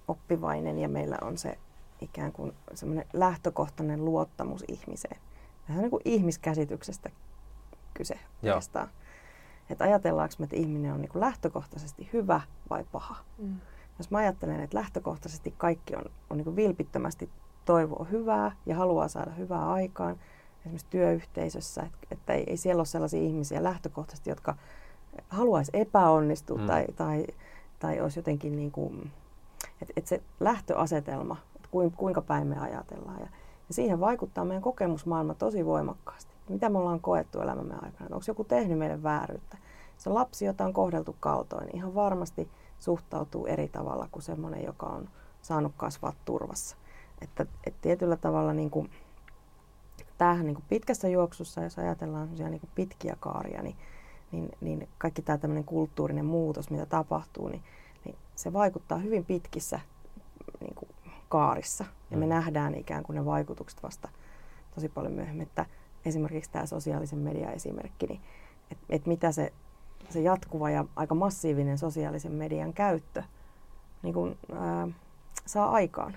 C: oppivainen ja meillä on se ikään kuin semmoinen lähtökohtainen luottamus ihmiseen. Tämä on niin kuin ihmiskäsityksestä kyse oikeastaan. Että ajatellaanko me, että ihminen on niin kuin lähtökohtaisesti hyvä vai paha. Mm. Jos mä ajattelen, että lähtökohtaisesti kaikki on, on niin vilpittömästi toivoo hyvää ja haluaa saada hyvää aikaan, esimerkiksi työyhteisössä, että, että ei, ei siellä ole sellaisia ihmisiä lähtökohtaisesti, jotka haluaisi epäonnistua mm. tai, tai, tai olisi jotenkin niin kuin, että, että se lähtöasetelma, että kuinka päin me ajatellaan. Ja, ja siihen vaikuttaa meidän kokemusmaailma tosi voimakkaasti. Mitä me ollaan koettu elämämme aikana? Onko joku tehnyt meille vääryyttä? Se lapsi, jota on kohdeltu kaltoin, niin ihan varmasti suhtautuu eri tavalla kuin semmoinen, joka on saanut kasvaa turvassa. Että, että tietyllä tavalla niin kuin, tämähän niin kuin pitkässä juoksussa, jos ajatellaan niin kuin pitkiä kaaria, niin, niin, niin kaikki tämä tämmöinen kulttuurinen muutos, mitä tapahtuu, niin, niin se vaikuttaa hyvin pitkissä niin kuin kaarissa. Ja me mm. nähdään ikään kuin ne vaikutukset vasta tosi paljon myöhemmin. Että esimerkiksi tämä sosiaalisen median esimerkki, niin että et mitä se, se jatkuva ja aika massiivinen sosiaalisen median käyttö niin kuin, ää, saa aikaan.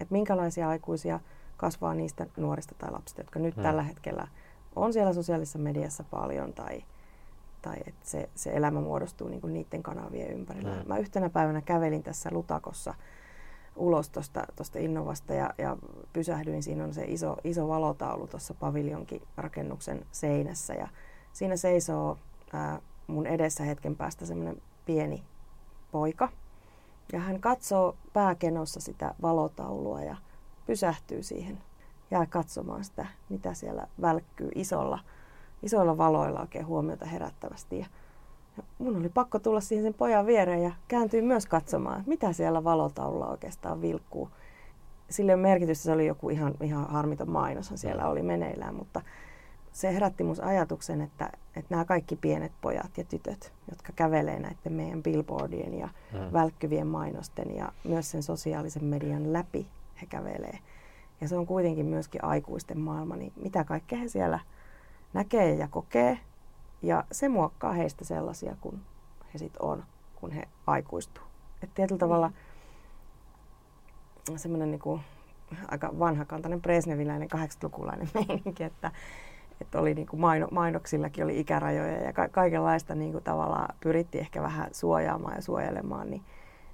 C: Että minkälaisia aikuisia kasvaa niistä nuorista tai lapsista, jotka nyt hmm. tällä hetkellä on siellä sosiaalisessa mediassa paljon tai, tai että se, se elämä muodostuu niinku niiden kanavien ympärillä. Hmm. Mä yhtenä päivänä kävelin tässä Lutakossa ulos tuosta Innovasta ja, ja pysähdyin. Siinä on se iso, iso valotaulu tuossa paviljonkin rakennuksen seinässä ja siinä seisoo ää, mun edessä hetken päästä semmoinen pieni poika. Ja hän katsoo pääkenossa sitä valotaulua ja pysähtyy siihen, jää katsomaan sitä, mitä siellä välkkyy isolla, isoilla valoilla oikein huomiota herättävästi. Ja, ja mun oli pakko tulla siihen sen pojan viereen ja kääntyy myös katsomaan, mitä siellä valotaululla oikeastaan vilkkuu. Sille merkitystä, se oli joku ihan, ihan harmiton mainoshan siellä oli meneillään, mutta se herätti mun ajatuksen, että, että nämä kaikki pienet pojat ja tytöt, jotka kävelee näiden meidän billboardien ja mm. välkkyvien mainosten ja myös sen sosiaalisen median läpi he kävelee. Ja se on kuitenkin myöskin aikuisten maailma, niin mitä kaikkea he siellä näkee ja kokee. Ja se muokkaa heistä sellaisia kuin he sitten on, kun he aikuistuu. Että tietyllä mm. tavalla semmoinen niin aika vanhakantainen presneviläinen 80-lukulainen [laughs] meininki, että että oli niin kuin maino, mainoksillakin oli ikärajoja ja ka- kaikenlaista niin kuin tavallaan pyrittiin ehkä vähän suojaamaan ja suojelemaan, niin,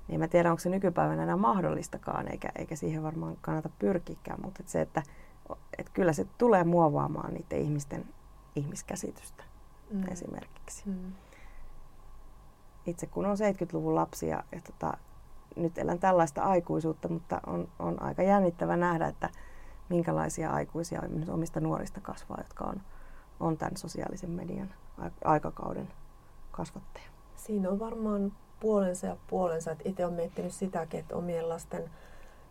C: niin mä tiedän, onko se nykypäivänä enää mahdollistakaan, eikä, eikä siihen varmaan kannata pyrkikään, mutta että se, että, että kyllä se tulee muovaamaan niiden ihmisten ihmiskäsitystä mm. esimerkiksi. Mm. Itse kun on 70-luvun lapsi ja, ja tota, nyt elän tällaista aikuisuutta, mutta on, on aika jännittävä nähdä, että minkälaisia aikuisia omista nuorista kasvaa, jotka on, on tämän sosiaalisen median aikakauden kasvatteja.
A: Siinä on varmaan puolensa ja puolensa. Että itse olen miettinyt sitäkin, että omien lasten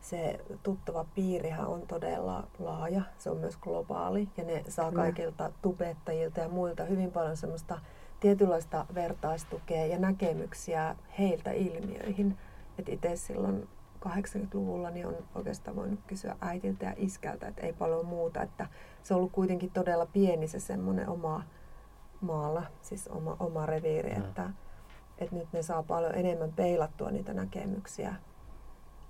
A: se tuttava piirihän on todella laaja. Se on myös globaali ja ne saa kaikilta tubettajilta ja muilta hyvin paljon semmoista tietynlaista vertaistukea ja näkemyksiä heiltä ilmiöihin. Että itse silloin 80-luvulla niin on oikeastaan voinut kysyä äitiltä ja iskältä, että ei paljon muuta. Että se on ollut kuitenkin todella pieni se semmoinen oma maala, siis oma, oma reviiri, mm. että, että nyt ne saa paljon enemmän peilattua niitä näkemyksiä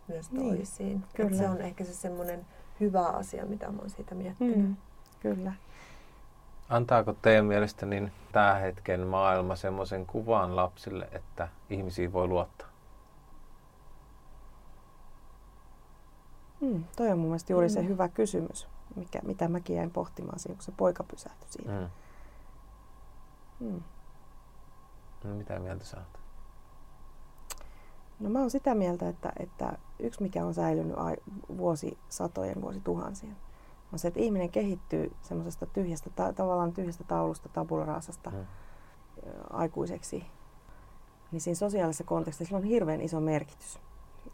A: myös niin, toisiin. Niin, että se on ehkä se semmoinen hyvä asia, mitä mä oon siitä miettinyt. Mm,
C: kyllä.
B: Antaako teidän mielestä niin tämä hetken maailma semmoisen kuvan lapsille, että ihmisiä voi luottaa?
C: Mm, toi on mun mielestä juuri mm. se hyvä kysymys, mikä, mitä mäkin jäin pohtimaan siinä, kun se poika pysähtyi siinä.
B: Mm. Mm. No, mitä mieltä sä oot?
C: No mä oon sitä mieltä, että, että yksi mikä on säilynyt vuosisatojen, vuosituhansien, on se, että ihminen kehittyy semmoisesta tyhjästä, ta- tavallaan tyhjästä taulusta, tabularaasasta mm. aikuiseksi. Niin siinä sosiaalisessa kontekstissa sillä on hirveän iso merkitys.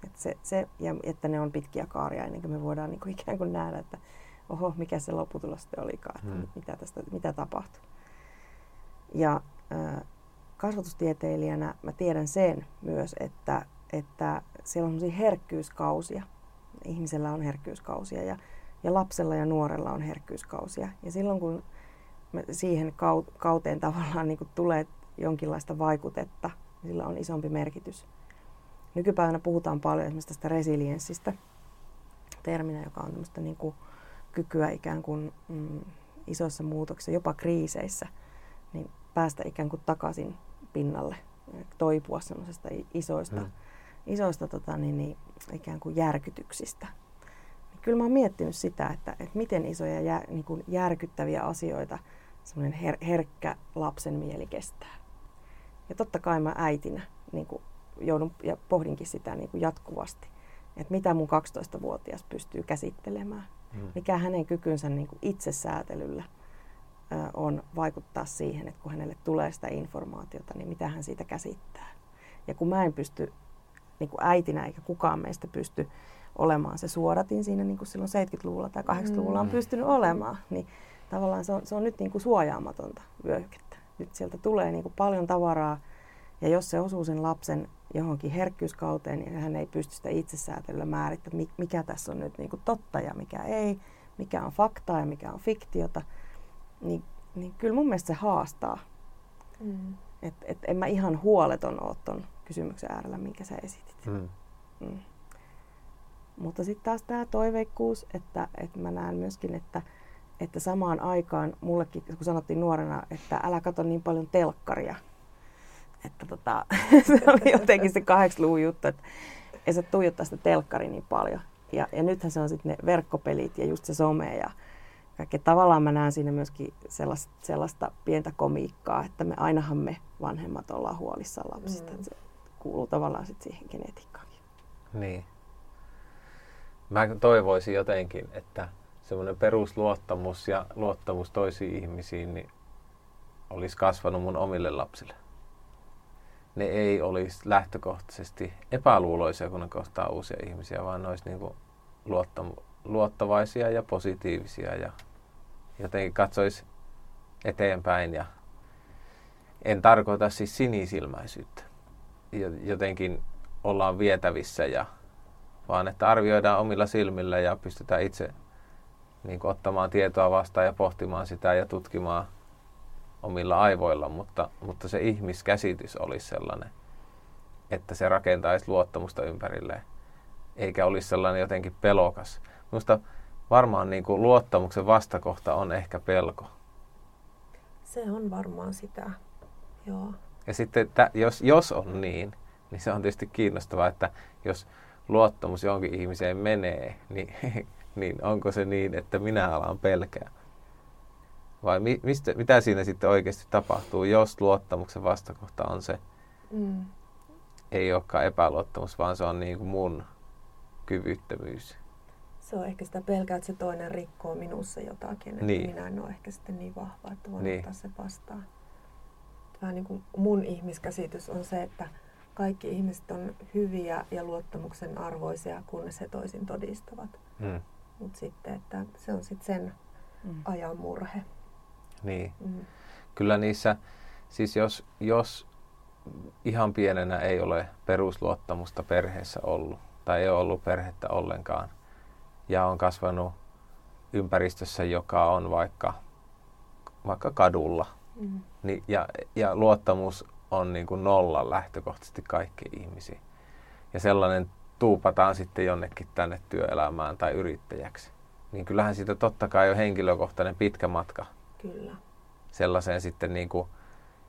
C: Et se, se, ja että ne on pitkiä kaaria ennen kuin me voidaan niin kuin ikään kuin nähdä, että oho, mikä se lopputulos sitten olikaan, että hmm. mitä, tästä, mitä tapahtuu. Ja äh, kasvatustieteilijänä mä tiedän sen myös, että, että siellä on sellaisia herkkyyskausia. Ihmisellä on herkkyyskausia ja, ja lapsella ja nuorella on herkkyyskausia. Ja silloin kun siihen kauteen tavallaan niin kuin tulee jonkinlaista vaikutetta, niin sillä on isompi merkitys Nykypäivänä puhutaan paljon esimerkiksi tästä resilienssistä, terminä, joka on tämmöistä niin kuin kykyä ikään kuin mm, isoissa muutoksissa, jopa kriiseissä, niin päästä ikään kuin takaisin pinnalle, toipua semmoisesta isoista, mm. isoista tota, niin, niin, ikään kuin järkytyksistä. Niin kyllä mä oon miettinyt sitä, että, että miten isoja jär, niin kuin järkyttäviä asioita semmoinen her, herkkä lapsen mieli kestää. Ja totta kai mä äitinä niin kuin joudun ja pohdinkin sitä niin kuin jatkuvasti, että mitä mun 12-vuotias pystyy käsittelemään. Mm. Mikä hänen kykynsä niin kuin itsesäätelyllä ö, on vaikuttaa siihen, että kun hänelle tulee sitä informaatiota, niin mitä hän siitä käsittää. Ja kun mä en pysty niin kuin äitinä eikä kukaan meistä pysty olemaan se suodatin siinä niin kuin silloin 70-luvulla tai 80-luvulla on mm. pystynyt olemaan, niin tavallaan se on, se on nyt niin kuin suojaamatonta vyöhykettä. Nyt sieltä tulee niin kuin paljon tavaraa, ja jos se osuu sen lapsen johonkin herkkyyskauteen ja hän ei pysty sitä itsesäätelyllä määrittämään, mikä tässä on nyt niin kuin totta ja mikä ei, mikä on faktaa ja mikä on fiktiota, niin, niin kyllä mun mielestä se haastaa. Mm. Et, et en mä ihan huoleton ole ton kysymyksen äärellä, minkä sä esitit. Mm. Mm. Mutta sitten taas tämä toiveikkuus, että, että mä näen myöskin, että, että samaan aikaan mullekin, kun sanottiin nuorena, että älä katso niin paljon telkkaria – että tota, [laughs] se oli jotenkin se 80-luvun juttu, että ei se tuijottaa sitä telkkari niin paljon. Ja, ja nythän se on sitten ne verkkopelit ja just se some ja kaikkea. Tavallaan mä näen siinä myöskin sellaista, sellaista pientä komiikkaa, että me ainahan me vanhemmat ollaan huolissaan lapsista. Mm. Se kuuluu tavallaan sitten siihen genetiikkaankin.
B: Niin. Mä toivoisin jotenkin, että semmoinen perusluottamus ja luottamus toisiin ihmisiin niin olisi kasvanut mun omille lapsille ne ei olisi lähtökohtaisesti epäluuloisia, kun ne kohtaa uusia ihmisiä, vaan ne olisi niin kuin luottam- luottavaisia ja positiivisia ja jotenkin katsoisi eteenpäin. Ja en tarkoita siis sinisilmäisyyttä. Jotenkin ollaan vietävissä, ja, vaan että arvioidaan omilla silmillä ja pystytään itse niin kuin, ottamaan tietoa vastaan ja pohtimaan sitä ja tutkimaan – omilla aivoilla, mutta, mutta se ihmiskäsitys olisi sellainen, että se rakentaisi luottamusta ympärilleen, eikä olisi sellainen jotenkin pelokas. Minusta varmaan niin kuin luottamuksen vastakohta on ehkä pelko.
A: Se on varmaan sitä, joo.
B: Ja sitten, että jos, jos on niin, niin se on tietysti kiinnostavaa, että jos luottamus jonkin ihmiseen menee, niin, [laughs] niin onko se niin, että minä alan pelkää? Vai mi, mistä, mitä siinä sitten oikeasti tapahtuu, jos luottamuksen vastakohta on se, mm. ei olekaan epäluottamus, vaan se on niin kuin mun kyvyttömyys.
A: Se on ehkä sitä pelkää, että se toinen rikkoo minussa jotakin, että niin. minä en ole ehkä sitten niin vahva, että voin niin. ottaa se vastaan. Vähän niin kuin mun ihmiskäsitys on se, että kaikki ihmiset on hyviä ja luottamuksen arvoisia, kunnes he toisin todistavat. Mm. Mutta sitten, että se on sitten sen mm. ajan murhe.
B: Niin. Mm. Kyllä niissä, siis jos, jos ihan pienenä ei ole perusluottamusta perheessä ollut, tai ei ole ollut perhettä ollenkaan, ja on kasvanut ympäristössä, joka on vaikka, vaikka kadulla, mm. niin, ja, ja luottamus on niin kuin nolla lähtökohtaisesti kaikki ihmisiä. Ja sellainen tuupataan sitten jonnekin tänne työelämään tai yrittäjäksi. Niin kyllähän siitä totta kai on henkilökohtainen pitkä matka.
A: Kyllä.
B: Sellaiseen sitten niin kuin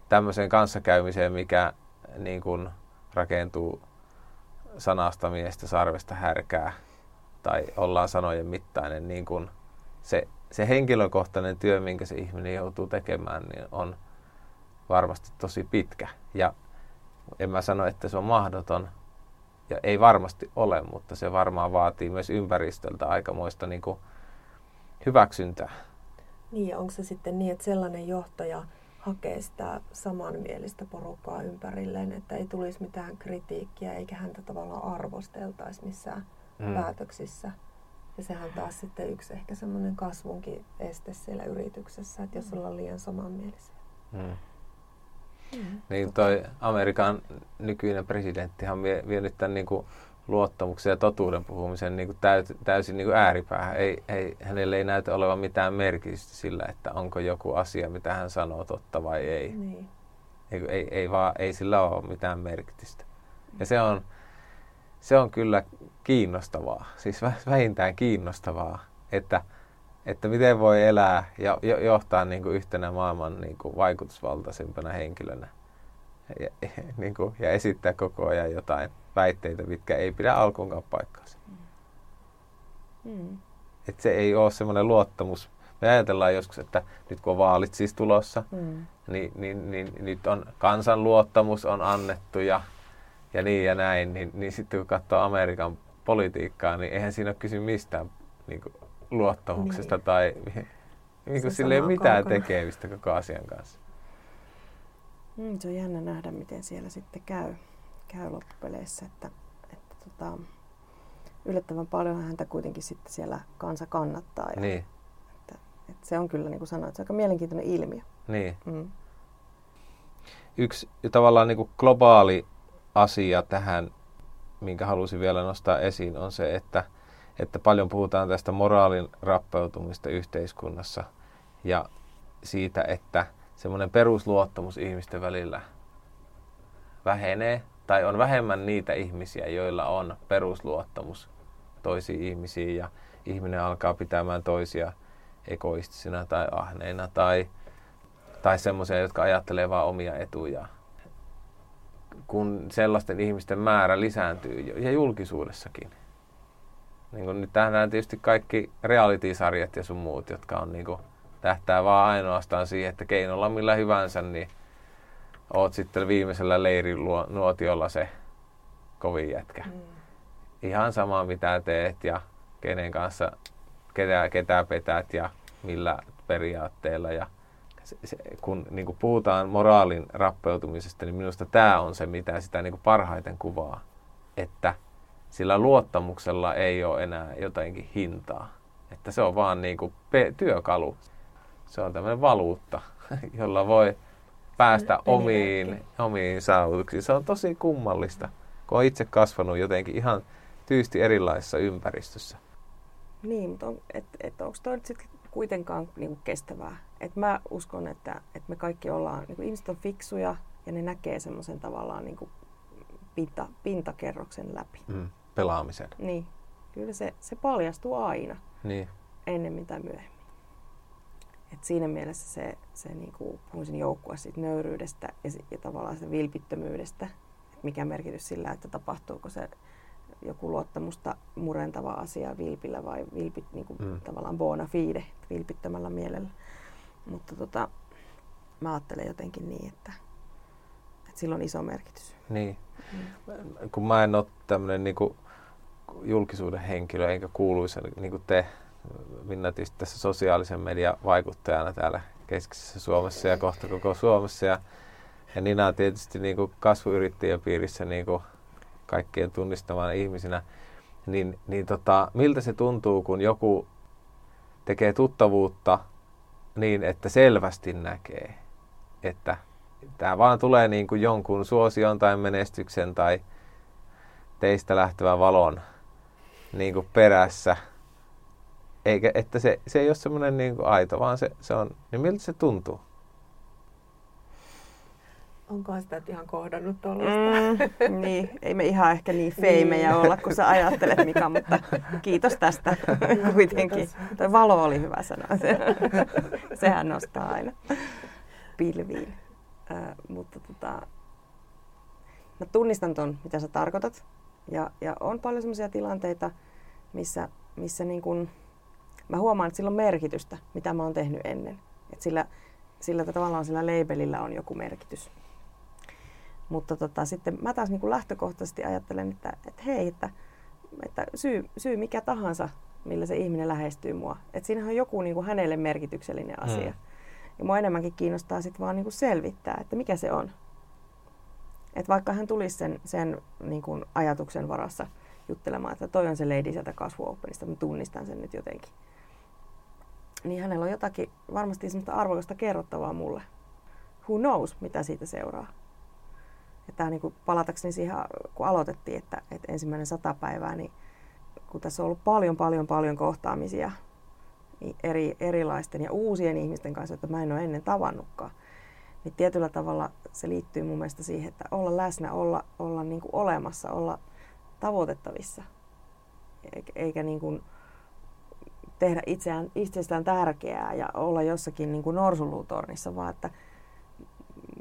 B: tämmöiseen kanssakäymiseen, mikä niin kuin rakentuu sanasta miestä sarvesta härkää tai ollaan sanojen mittainen, niin kuin se, se henkilökohtainen työ, minkä se ihminen joutuu tekemään, niin on varmasti tosi pitkä. Ja en mä sano, että se on mahdoton, ja ei varmasti ole, mutta se varmaan vaatii myös ympäristöltä aikamoista niin kuin hyväksyntää.
A: Niin, ja onko se sitten niin, että sellainen johtaja hakee sitä samanmielistä porukkaa ympärilleen, että ei tulisi mitään kritiikkiä eikä häntä tavallaan arvosteltaisi missään mm. päätöksissä. Ja sehän taas sitten yksi ehkä semmoinen kasvunkin este siellä yrityksessä, että jos mm. ollaan liian samanmielisiä. Mm.
B: Mm. Niin toi Amerikan nykyinen presidenttihan vie, vie nyt tämän niin kuin luottamuksen ja totuuden puhumisen niin kuin täyt, täysin niin kuin ääripäähän. Ei, ei, hänelle ei näytä olevan mitään merkitystä sillä, että onko joku asia, mitä hän sanoo, totta vai ei. Niin. Ei, ei, ei, vaan, ei sillä ole mitään merkitystä. Ja se on, se on kyllä kiinnostavaa, siis vähintään kiinnostavaa, että, että miten voi elää ja johtaa niin kuin yhtenä maailman niin kuin vaikutusvaltaisimpana henkilönä ja, [laughs] niin kuin, ja esittää koko ajan jotain väitteitä, mitkä ei pidä alkuunkaan paikkaansa. Mm. Että se ei ole semmoinen luottamus. Me ajatellaan joskus, että nyt kun on vaalit siis tulossa, mm. niin, niin, niin, niin nyt on kansan luottamus on annettu ja, ja niin ja näin. Niin, niin sitten kun katsoo Amerikan politiikkaa, niin eihän siinä ole kysy mistään niin kuin, luottamuksesta niin. tai niin kuin sille ei ole mitään kaukana. tekemistä koko asian kanssa.
C: Mm, se on jännä nähdä, miten siellä sitten käy, käy loppupeleissä, että, että tota, yllättävän paljon häntä kuitenkin sitten siellä kansa kannattaa. Ja,
B: niin.
C: että, että se on kyllä, niin kuin sanoit, se on aika mielenkiintoinen ilmiö.
B: Niin. Mm. Yksi tavallaan niin kuin globaali asia tähän, minkä halusin vielä nostaa esiin, on se, että, että paljon puhutaan tästä moraalin rappeutumista yhteiskunnassa ja siitä, että semmoinen perusluottamus ihmisten välillä vähenee tai on vähemmän niitä ihmisiä, joilla on perusluottamus toisiin ihmisiin ja ihminen alkaa pitämään toisia egoistisina tai ahneina tai, tai semmoisia, jotka ajattelee vain omia etuja. Kun sellaisten ihmisten määrä lisääntyy ja julkisuudessakin. Niin kun nyt tähän tietysti kaikki reality-sarjat ja sun muut, jotka on niin tähtää vaan ainoastaan siihen, että keinolla millä hyvänsä, niin oot sitten viimeisellä leirin nuotiolla se kovin jätkä. Mm. Ihan sama mitä teet ja kenen kanssa, ketä, ketä petät ja millä periaatteella. Ja se, se, kun niin kuin puhutaan moraalin rappeutumisesta, niin minusta tämä on se, mitä sitä niin kuin parhaiten kuvaa. Että sillä luottamuksella ei ole enää jotenkin hintaa. Että se on vaan niin kuin pe- työkalu se on tämmöinen valuutta, [laughs] jolla voi päästä omiin, omiin saavutuksiin. Se on tosi kummallista, kun on itse kasvanut jotenkin ihan tyysti erilaisessa ympäristössä.
C: Niin, mutta on, et, et onko toi nyt sitten kuitenkaan niinku kestävää? Et mä uskon, että et me kaikki ollaan, niinku ihmiset on fiksuja ja ne näkee semmoisen tavallaan niinku pinta, pintakerroksen läpi.
B: Mm, pelaamisen.
C: Niin, kyllä se, se paljastuu aina.
B: Niin.
C: Ennemmin tai myöhemmin. Et siinä mielessä se, se niin kuin, puhuisin joukkua siitä nöyryydestä ja, ja tavallaan sitä vilpittömyydestä, että mikä merkitys sillä, että tapahtuuko se joku luottamusta murentava asia vilpillä vai vilpit, niin kuin, mm. tavallaan bona fide, vilpittömällä mielellä. Mutta tota, mä ajattelen jotenkin niin, että, että sillä on iso merkitys.
B: Niin. Mm. Kun mä en ole tämmöinen niin julkisuuden henkilö, enkä kuuluisa niin kuin te, Minna tässä sosiaalisen median vaikuttajana täällä keskisessä Suomessa ja kohta koko Suomessa. Ja, ja Nina tietysti niin kuin kasvuyrittäjän piirissä niin kuin kaikkien tunnistamana ihmisinä. Niin, niin tota, miltä se tuntuu, kun joku tekee tuttavuutta niin, että selvästi näkee, että tämä vaan tulee niin kuin jonkun suosion tai menestyksen tai teistä lähtevän valon niin kuin perässä. Eikä, että se, se ei ole semmoinen niin kuin aito, vaan se, se on, niin miltä se tuntuu?
A: Onkohan sitä ihan kohdannut tuollaista?
C: Mm, [laughs] niin, ei me ihan ehkä niin feimejä niin. olla, kun sä ajattelet Mika, mutta kiitos tästä [laughs] kuitenkin. Tuo valo oli hyvä sana. [laughs] Sehän nostaa aina pilviin. Äh, mutta tota, mä tunnistan ton, mitä sä tarkoitat. Ja, ja on paljon sellaisia tilanteita, missä, missä niin kun, mä huomaan, että sillä on merkitystä, mitä mä oon tehnyt ennen. Et sillä, sillä tavallaan sillä labelillä on joku merkitys. Mutta tota, sitten mä taas niin kuin lähtökohtaisesti ajattelen, että, että hei, että, että syy, syy mikä tahansa, millä se ihminen lähestyy mua. Että siinähän on joku niin kuin hänelle merkityksellinen mm. asia. Mm. Ja mua enemmänkin kiinnostaa sitten vaan niin kuin selvittää, että mikä se on. Että vaikka hän tulisi sen, sen niin kuin ajatuksen varassa juttelemaan, että toi on se lady sieltä kasvuopenista, mä tunnistan sen nyt jotenkin. Niin hänellä on jotakin varmasti semmoista arvokasta kerrottavaa mulle. Who knows, mitä siitä seuraa. Ja tämä niin kuin palatakseni siihen, kun aloitettiin, että, että ensimmäinen sata päivää, niin kun tässä on ollut paljon, paljon, paljon kohtaamisia niin eri, erilaisten ja uusien ihmisten kanssa, että mä en ole ennen tavannutkaan, niin tietyllä tavalla se liittyy mun mielestä siihen, että olla läsnä, olla, olla niin kuin olemassa, olla tavoitettavissa, eikä niin kuin tehdä itseään, itsestään tärkeää ja olla jossakin niin kuin norsunluutornissa, vaan että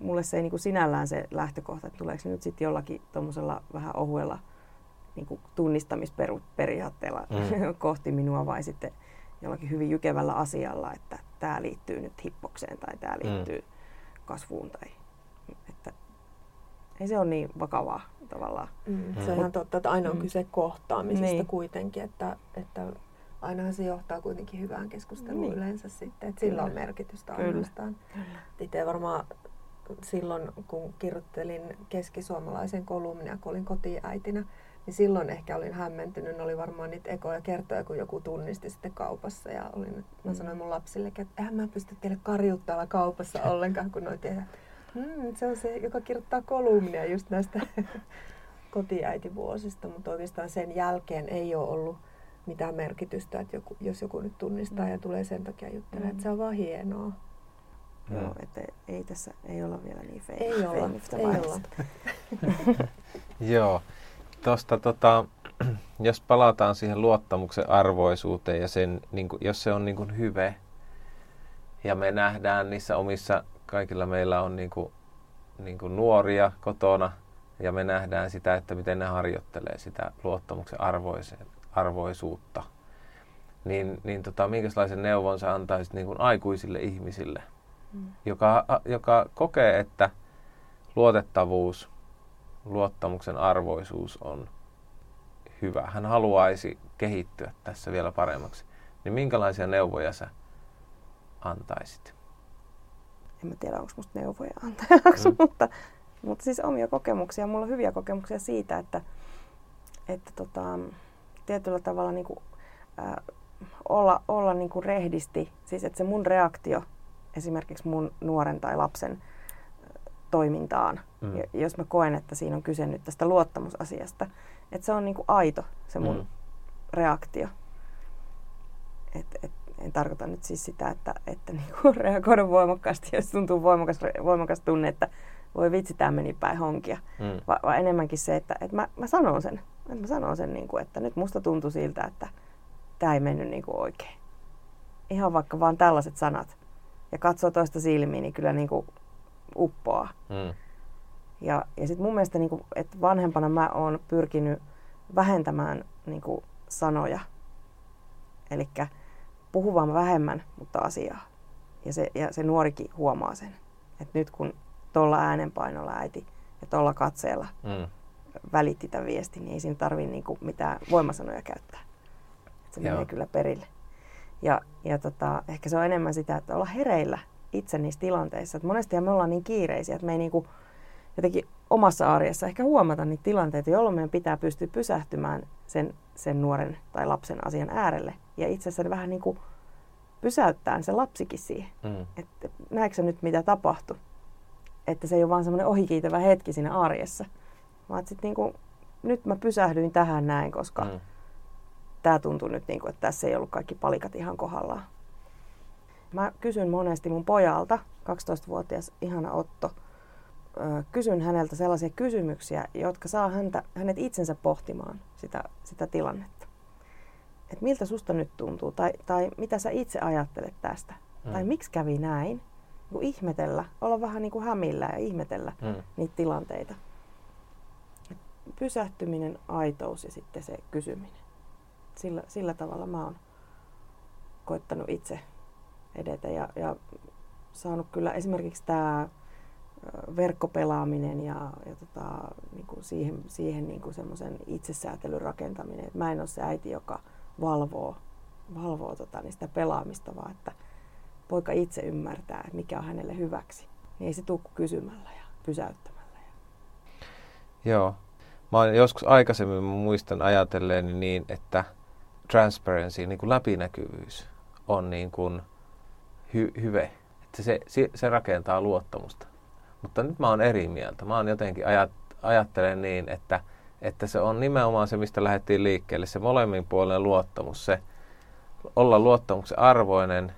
C: mulle se ei niin kuin sinällään se lähtökohta, että tuleeko nyt sitten jollakin tuommoisella vähän ohuella niin kuin tunnistamisperiaatteella mm. [laughs] kohti minua vai sitten jollakin hyvin jykevällä asialla, että tämä liittyy nyt hippokseen tai tämä mm. liittyy mm. kasvuun. Tai, että ei se ole niin vakavaa tavallaan.
A: Mm. Mm. Se on ihan totta, että aina on mm. kyse kohtaamisesta niin. kuitenkin, että, että ainahan se johtaa kuitenkin hyvään keskusteluun niin. yleensä sitten, että sillä on merkitystä ainoastaan. Itse varmaan silloin, kun kirjoittelin keskisuomalaisen kolumnia, kun olin kotiäitinä, niin silloin ehkä olin hämmentynyt. Ne oli varmaan niitä ekoja kertoja, kun joku tunnisti sitten kaupassa. Ja olin, mä mm. sanoin mun lapsille, että eihän mä pysty teille karjuttaa kaupassa [laughs] ollenkaan, kun noin tehdään. Hmm, se on se, joka kirjoittaa kolumnia just näistä [laughs] kotiäitivuosista, mutta oikeastaan sen jälkeen ei ole ollut mitään merkitystä, että joku, jos joku nyt tunnistaa mm. ja tulee sen takia juttelemaan, mm. että se on vaan hienoa.
C: Joo, että ei tässä, ei olla vielä niin fein,
A: Ei olla, ei olla. [laughs]
B: Joo, tosta tota, [clears throat] jos palataan siihen luottamuksen arvoisuuteen ja sen, niin kuin, jos se on niin kuin hyve ja me nähdään niissä omissa, kaikilla meillä on niin kuin, niin kuin nuoria kotona ja me nähdään sitä, että miten ne harjoittelee sitä luottamuksen arvoisuutta, niin, niin tota, minkälaisen neuvon sä antaisit niin kuin aikuisille ihmisille – mm. joka, joka kokee, että luotettavuus, luottamuksen arvoisuus on hyvä. Hän haluaisi kehittyä tässä vielä paremmaksi. Niin minkälaisia neuvoja sä antaisit?
C: En mä tiedä, onko musta neuvoja antajaksi, mm. mutta, mutta siis omia kokemuksia. Mulla on hyviä kokemuksia siitä, että, että tota, tietyllä tavalla niin kuin, äh, olla, olla niin kuin rehdisti. Siis että se mun reaktio esimerkiksi mun nuoren tai lapsen toimintaan, mm. jos mä koen, että siinä on kyse nyt tästä luottamusasiasta. Että se on niinku aito, se mun mm. reaktio. Et, et, en tarkoita nyt siis sitä, että, että [laughs] niinku reagoida voimakkaasti, jos tuntuu voimakas, voimakas tunne, että voi vitsi, tämä meni päin honkia. Mm. Va, vaan enemmänkin se, että, että mä, mä sanon sen. Että mä sanon sen, niinku, että nyt musta tuntuu siltä, että tämä ei mennyt niinku oikein. Ihan vaikka vaan tällaiset sanat ja katsoo toista silmiin, niin kyllä niin kuin uppoaa. Mm. Ja, ja sitten mun mielestä, niin kuin, että vanhempana mä oon pyrkinyt vähentämään niin kuin, sanoja. Eli puhumaan vähemmän, mutta asiaa. Ja se, ja se nuorikin huomaa sen. Että nyt kun tuolla äänenpainolla äiti ja tuolla katseella mm. Välitti tämän viestin, niin ei siinä tarvitse niinku mitään voimasanoja käyttää. Et se Joo. menee kyllä perille. Ja, ja tota, ehkä se on enemmän sitä, että olla hereillä itse niissä tilanteissa. Et monesti me ollaan niin kiireisiä, että me ei niinku jotenkin omassa arjessa ehkä huomata niitä tilanteita, jolloin meidän pitää pystyä pysähtymään sen, sen nuoren tai lapsen asian äärelle. Ja itse asiassa vähän niin kuin pysäyttää se lapsikin siihen. Mm. Että näetkö nyt mitä tapahtui? Että se ei ole vaan semmoinen ohikiitävä hetki siinä arjessa. Vaan sitten niin kuin, nyt mä pysähdyin tähän näin, koska mm. tämä tuntuu nyt niin kuin, että tässä ei ollut kaikki palikat ihan kohdallaan. Mä kysyn monesti mun pojalta, 12-vuotias ihana Otto, kysyn häneltä sellaisia kysymyksiä, jotka saa häntä, hänet itsensä pohtimaan sitä, sitä tilannetta. Et miltä susta nyt tuntuu, tai, tai mitä sä itse ajattelet tästä, mm. tai miksi kävi näin. Niin ihmetellä, olla vähän niin kuin hämillä ja ihmetellä mm. niitä tilanteita. Pysähtyminen, aitous ja sitten se kysyminen. Sillä, sillä tavalla mä oon koittanut itse edetä ja, ja saanut kyllä esimerkiksi tämä verkkopelaaminen ja, ja tota, niin kuin siihen, siihen niin kuin semmoisen itsesäätelyn rakentaminen. Et mä en ole se äiti, joka valvoo, valvoo tota, niin sitä pelaamista, vaan että poika itse ymmärtää, mikä on hänelle hyväksi. Niin ei se tule kysymällä ja pysäyttämällä.
B: Joo. Mä olen joskus aikaisemmin muistan ajatelleeni niin, että transparency, niin kuin läpinäkyvyys, on niin kuin hy- hyve. Että se, se rakentaa luottamusta. Mutta nyt mä oon eri mieltä. Mä oon jotenkin ajat, ajattelen niin, että, että se on nimenomaan se, mistä lähdettiin liikkeelle. Se molemmin puolen luottamus, se olla luottamuksen arvoinen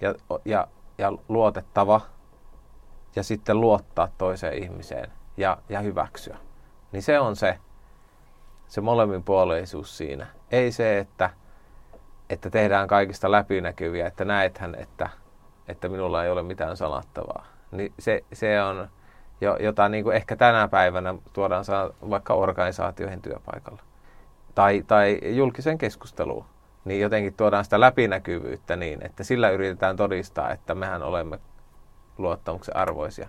B: ja, ja, ja luotettava ja sitten luottaa toiseen ihmiseen ja, ja hyväksyä. Niin se on se, se molemminpuoleisuus siinä. Ei se, että, että tehdään kaikista läpinäkyviä, että näethän, että, että minulla ei ole mitään salattavaa niin se, se on jo, jota niin kuin ehkä tänä päivänä tuodaan vaikka organisaatioihin työpaikalla tai, tai julkisen keskusteluun. Niin jotenkin tuodaan sitä läpinäkyvyyttä niin, että sillä yritetään todistaa, että mehän olemme luottamuksen arvoisia.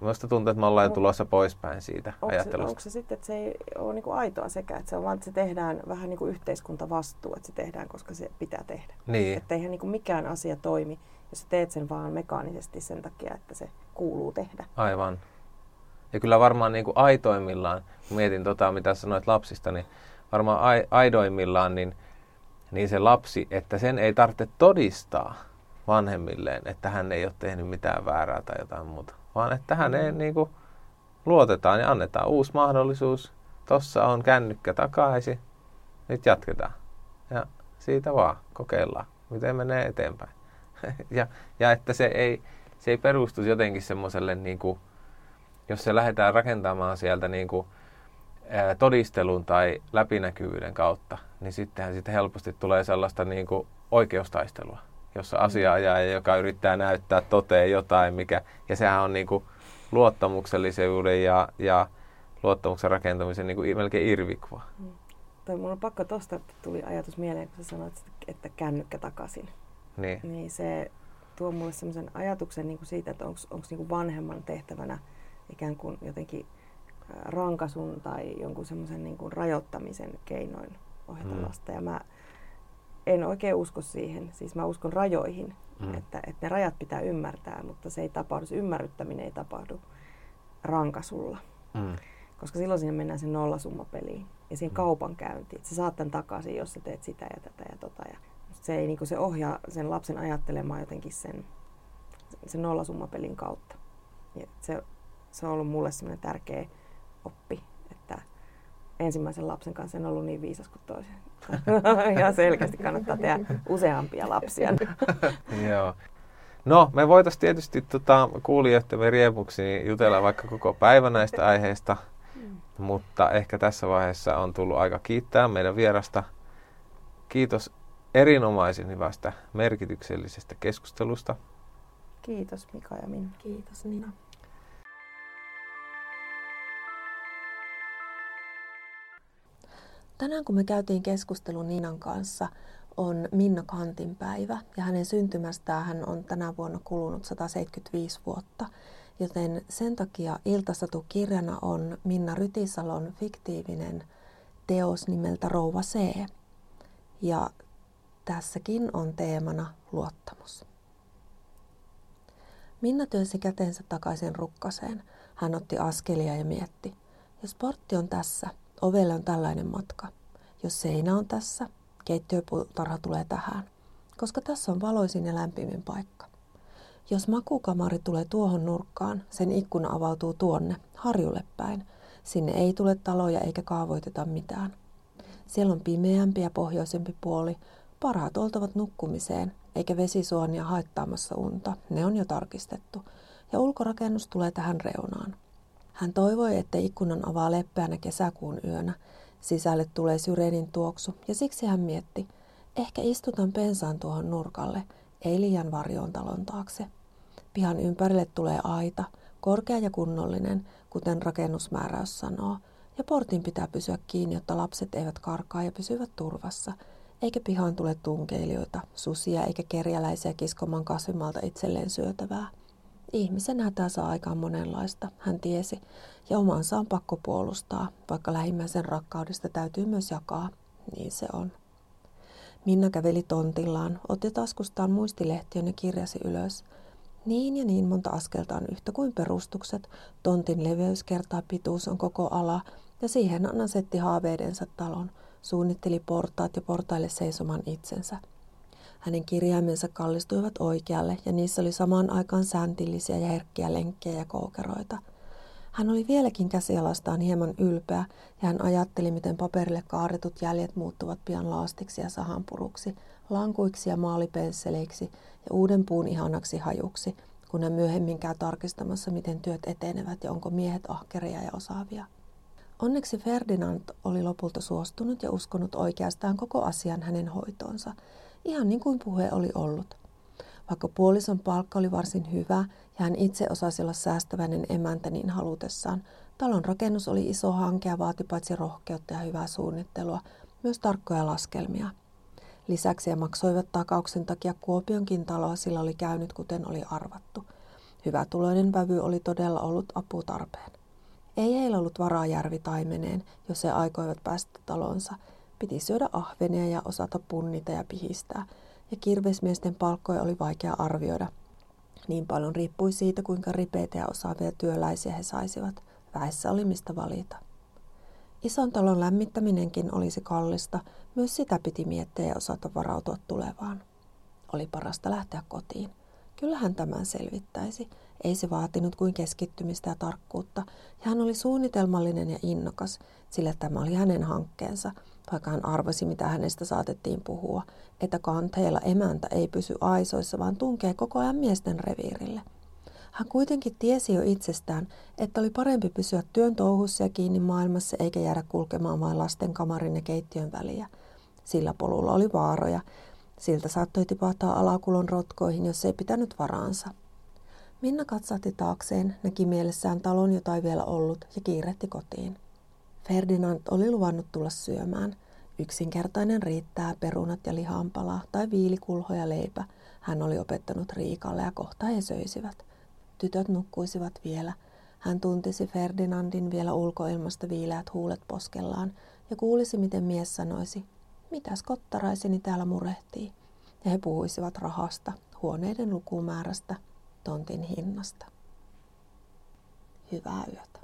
B: Minusta tuntuu, että me ollaan jo tulossa poispäin siitä
C: onko
B: ajattelusta.
C: Se, onko se sitten, että se ei ole niin kuin aitoa sekä, että se on vaan, että se tehdään vähän niin kuin yhteiskuntavastuu, että se tehdään, koska se pitää tehdä.
B: Niin.
C: Että eihän niin kuin mikään asia toimi, jos teet sen vaan mekaanisesti sen takia, että se kuuluu tehdä.
B: Aivan. Ja kyllä varmaan niin kuin aitoimmillaan, kun mietin tota, mitä sanoit lapsista, niin varmaan aidoimmillaan niin, niin se lapsi, että sen ei tarvitse todistaa vanhemmilleen, että hän ei ole tehnyt mitään väärää tai jotain muuta vaan että häneen mm. niin kuin luotetaan ja annetaan uusi mahdollisuus. Tossa on kännykkä takaisin, nyt jatketaan. Ja siitä vaan kokeillaan, miten menee eteenpäin. [laughs] ja, ja että se ei, se ei perustu jotenkin semmoiselle, niin kuin, jos se lähdetään rakentamaan sieltä niin kuin, ää, todistelun tai läpinäkyvyyden kautta, niin sittenhän sitten helposti tulee sellaista niin kuin, oikeustaistelua jossa asiaajaja, joka yrittää näyttää toteen jotain, mikä, ja sehän on niin kuin luottamuksellisuuden ja, ja luottamuksen rakentamisen niin kuin melkein irvikua. Mm.
C: Tai mulla on pakko tosta, tuli ajatus mieleen, kun sä sanoit, että kännykkä takaisin.
B: Niin.
C: niin se tuo mulle sellaisen ajatuksen niin kuin siitä, että onko niin vanhemman tehtävänä ikään kuin jotenkin rankasun tai jonkun semmoisen niin rajoittamisen keinoin ohjata mm. lasta. Ja mä en oikein usko siihen. Siis mä uskon rajoihin, mm. että, että ne rajat pitää ymmärtää, mutta se ei tapahdu, se ymmärryttäminen ei tapahdu rankasulla. Mm. Koska silloin siinä mennään sen nollasummapeliin ja siihen mm. kaupan käyntiin. Että sä saat tämän takaisin, jos sä teet sitä ja tätä ja tota. Ja se, ei, niin se ohjaa sen lapsen ajattelemaan jotenkin sen, sen nollasummapelin kautta. Ja se, se on ollut mulle semmoinen tärkeä oppi, että ensimmäisen lapsen kanssa en ollut niin viisas kuin toisen. [laughs] ja selkeästi kannattaa tehdä useampia lapsia. [laughs]
B: Joo. No, me voitaisiin tietysti tota, kuulijoittemme riemuksi jutella vaikka koko päivä näistä aiheista, mutta ehkä tässä vaiheessa on tullut aika kiittää meidän vierasta. Kiitos erinomaisen hyvästä merkityksellisestä keskustelusta.
C: Kiitos Mika ja Minna.
A: Kiitos Nina. Tänään kun me käytiin keskustelun Ninan kanssa, on Minna Kantin päivä ja hänen syntymästään hän on tänä vuonna kulunut 175 vuotta. Joten sen takia Iltasatu-kirjana on Minna Rytisalon fiktiivinen teos nimeltä Rouva C. Ja tässäkin on teemana luottamus. Minna työnsi kätensä takaisin rukkaseen. Hän otti askelia ja mietti. Jos portti on tässä, ovelle on tällainen matka. Jos seinä on tässä, keittiöpuutarha tulee tähän, koska tässä on valoisin ja lämpimin paikka. Jos makukamari tulee tuohon nurkkaan, sen ikkuna avautuu tuonne, harjulle päin. Sinne ei tule taloja eikä kaavoiteta mitään. Siellä on pimeämpi ja pohjoisempi puoli, parhaat oltavat nukkumiseen, eikä vesisuonia haittaamassa unta, ne on jo tarkistettu. Ja ulkorakennus tulee tähän reunaan. Hän toivoi, että ikkunan avaa leppeänä kesäkuun yönä. Sisälle tulee syreenin tuoksu, ja siksi hän mietti, ehkä istutan pensaan tuohon nurkalle, ei liian varjoon talon taakse. Pihan ympärille tulee aita, korkea ja kunnollinen, kuten rakennusmääräys sanoo, ja portin pitää pysyä kiinni, jotta lapset eivät karkaa ja pysyvät turvassa, eikä pihaan tule tunkeilijoita, susia eikä kerjäläisiä kiskomaan kasvimalta itselleen syötävää. Ihmisen hätä saa aikaan monenlaista, hän tiesi, ja omansa on pakko puolustaa, vaikka lähimmäisen rakkaudesta täytyy myös jakaa. Niin se on. Minna käveli tontillaan, otti taskustaan muistilehtiön ja kirjasi ylös. Niin ja niin monta askelta on yhtä kuin perustukset, tontin leveys kertaa pituus on koko ala, ja siihen hän asetti haaveidensa talon, suunnitteli portaat ja portaille seisoman itsensä. Hänen kirjaimensa kallistuivat oikealle ja niissä oli samaan aikaan sääntillisiä ja herkkiä lenkkejä ja koukeroita. Hän oli vieläkin käsialastaan hieman ylpeä ja hän ajatteli, miten paperille kaaretut jäljet muuttuvat pian laastiksi ja sahanpuruksi, lankuiksi ja maalipensseleiksi ja uuden puun ihanaksi hajuksi, kun hän myöhemmin käy tarkistamassa, miten työt etenevät ja onko miehet ahkeria ja osaavia. Onneksi Ferdinand oli lopulta suostunut ja uskonut oikeastaan koko asian hänen hoitoonsa – ihan niin kuin puhe oli ollut. Vaikka puolison palkka oli varsin hyvä ja hän itse osasi olla säästäväinen emäntä niin halutessaan, talon rakennus oli iso hanke ja vaati paitsi rohkeutta ja hyvää suunnittelua, myös tarkkoja laskelmia. Lisäksi he maksoivat takauksen takia Kuopionkin taloa, sillä oli käynyt kuten oli arvattu. Hyvä tuloinen vävy oli todella ollut aputarpeen. Ei heillä ollut varaa järvitaimeneen, jos he aikoivat päästä talonsa, Piti syödä ahvenia ja osata punnita ja pihistää, ja kirvesmiesten palkkoja oli vaikea arvioida. Niin paljon riippui siitä, kuinka ripeitä ja osaavia työläisiä he saisivat. Väessä oli mistä valita. Ison talon lämmittäminenkin olisi kallista, myös sitä piti miettiä ja osata varautua tulevaan. Oli parasta lähteä kotiin. Kyllähän tämän selvittäisi. Ei se vaatinut kuin keskittymistä ja tarkkuutta, ja hän oli suunnitelmallinen ja innokas, sillä tämä oli hänen hankkeensa – vaikka hän arvasi, mitä hänestä saatettiin puhua, että kanteella emäntä ei pysy aisoissa, vaan tunkee koko ajan miesten reviirille. Hän kuitenkin tiesi jo itsestään, että oli parempi pysyä työn touhussa ja kiinni maailmassa eikä jäädä kulkemaan vain lasten kamarin ja keittiön väliä. Sillä polulla oli vaaroja. Siltä saattoi tipahtaa alakulon rotkoihin, jos ei pitänyt varaansa. Minna katsahti taakseen, näki mielessään talon, jota ei vielä ollut, ja kiirehti kotiin. Ferdinand oli luvannut tulla syömään. Yksinkertainen riittää perunat ja lihanpala tai viilikulho ja leipä. Hän oli opettanut Riikalle ja kohta he söisivät. Tytöt nukkuisivat vielä. Hän tuntisi Ferdinandin vielä ulkoilmasta viileät huulet poskellaan ja kuulisi, miten mies sanoisi, mitäs kottaraiseni täällä murehtii. Ja he puhuisivat rahasta, huoneiden lukumäärästä, tontin hinnasta. Hyvää yötä.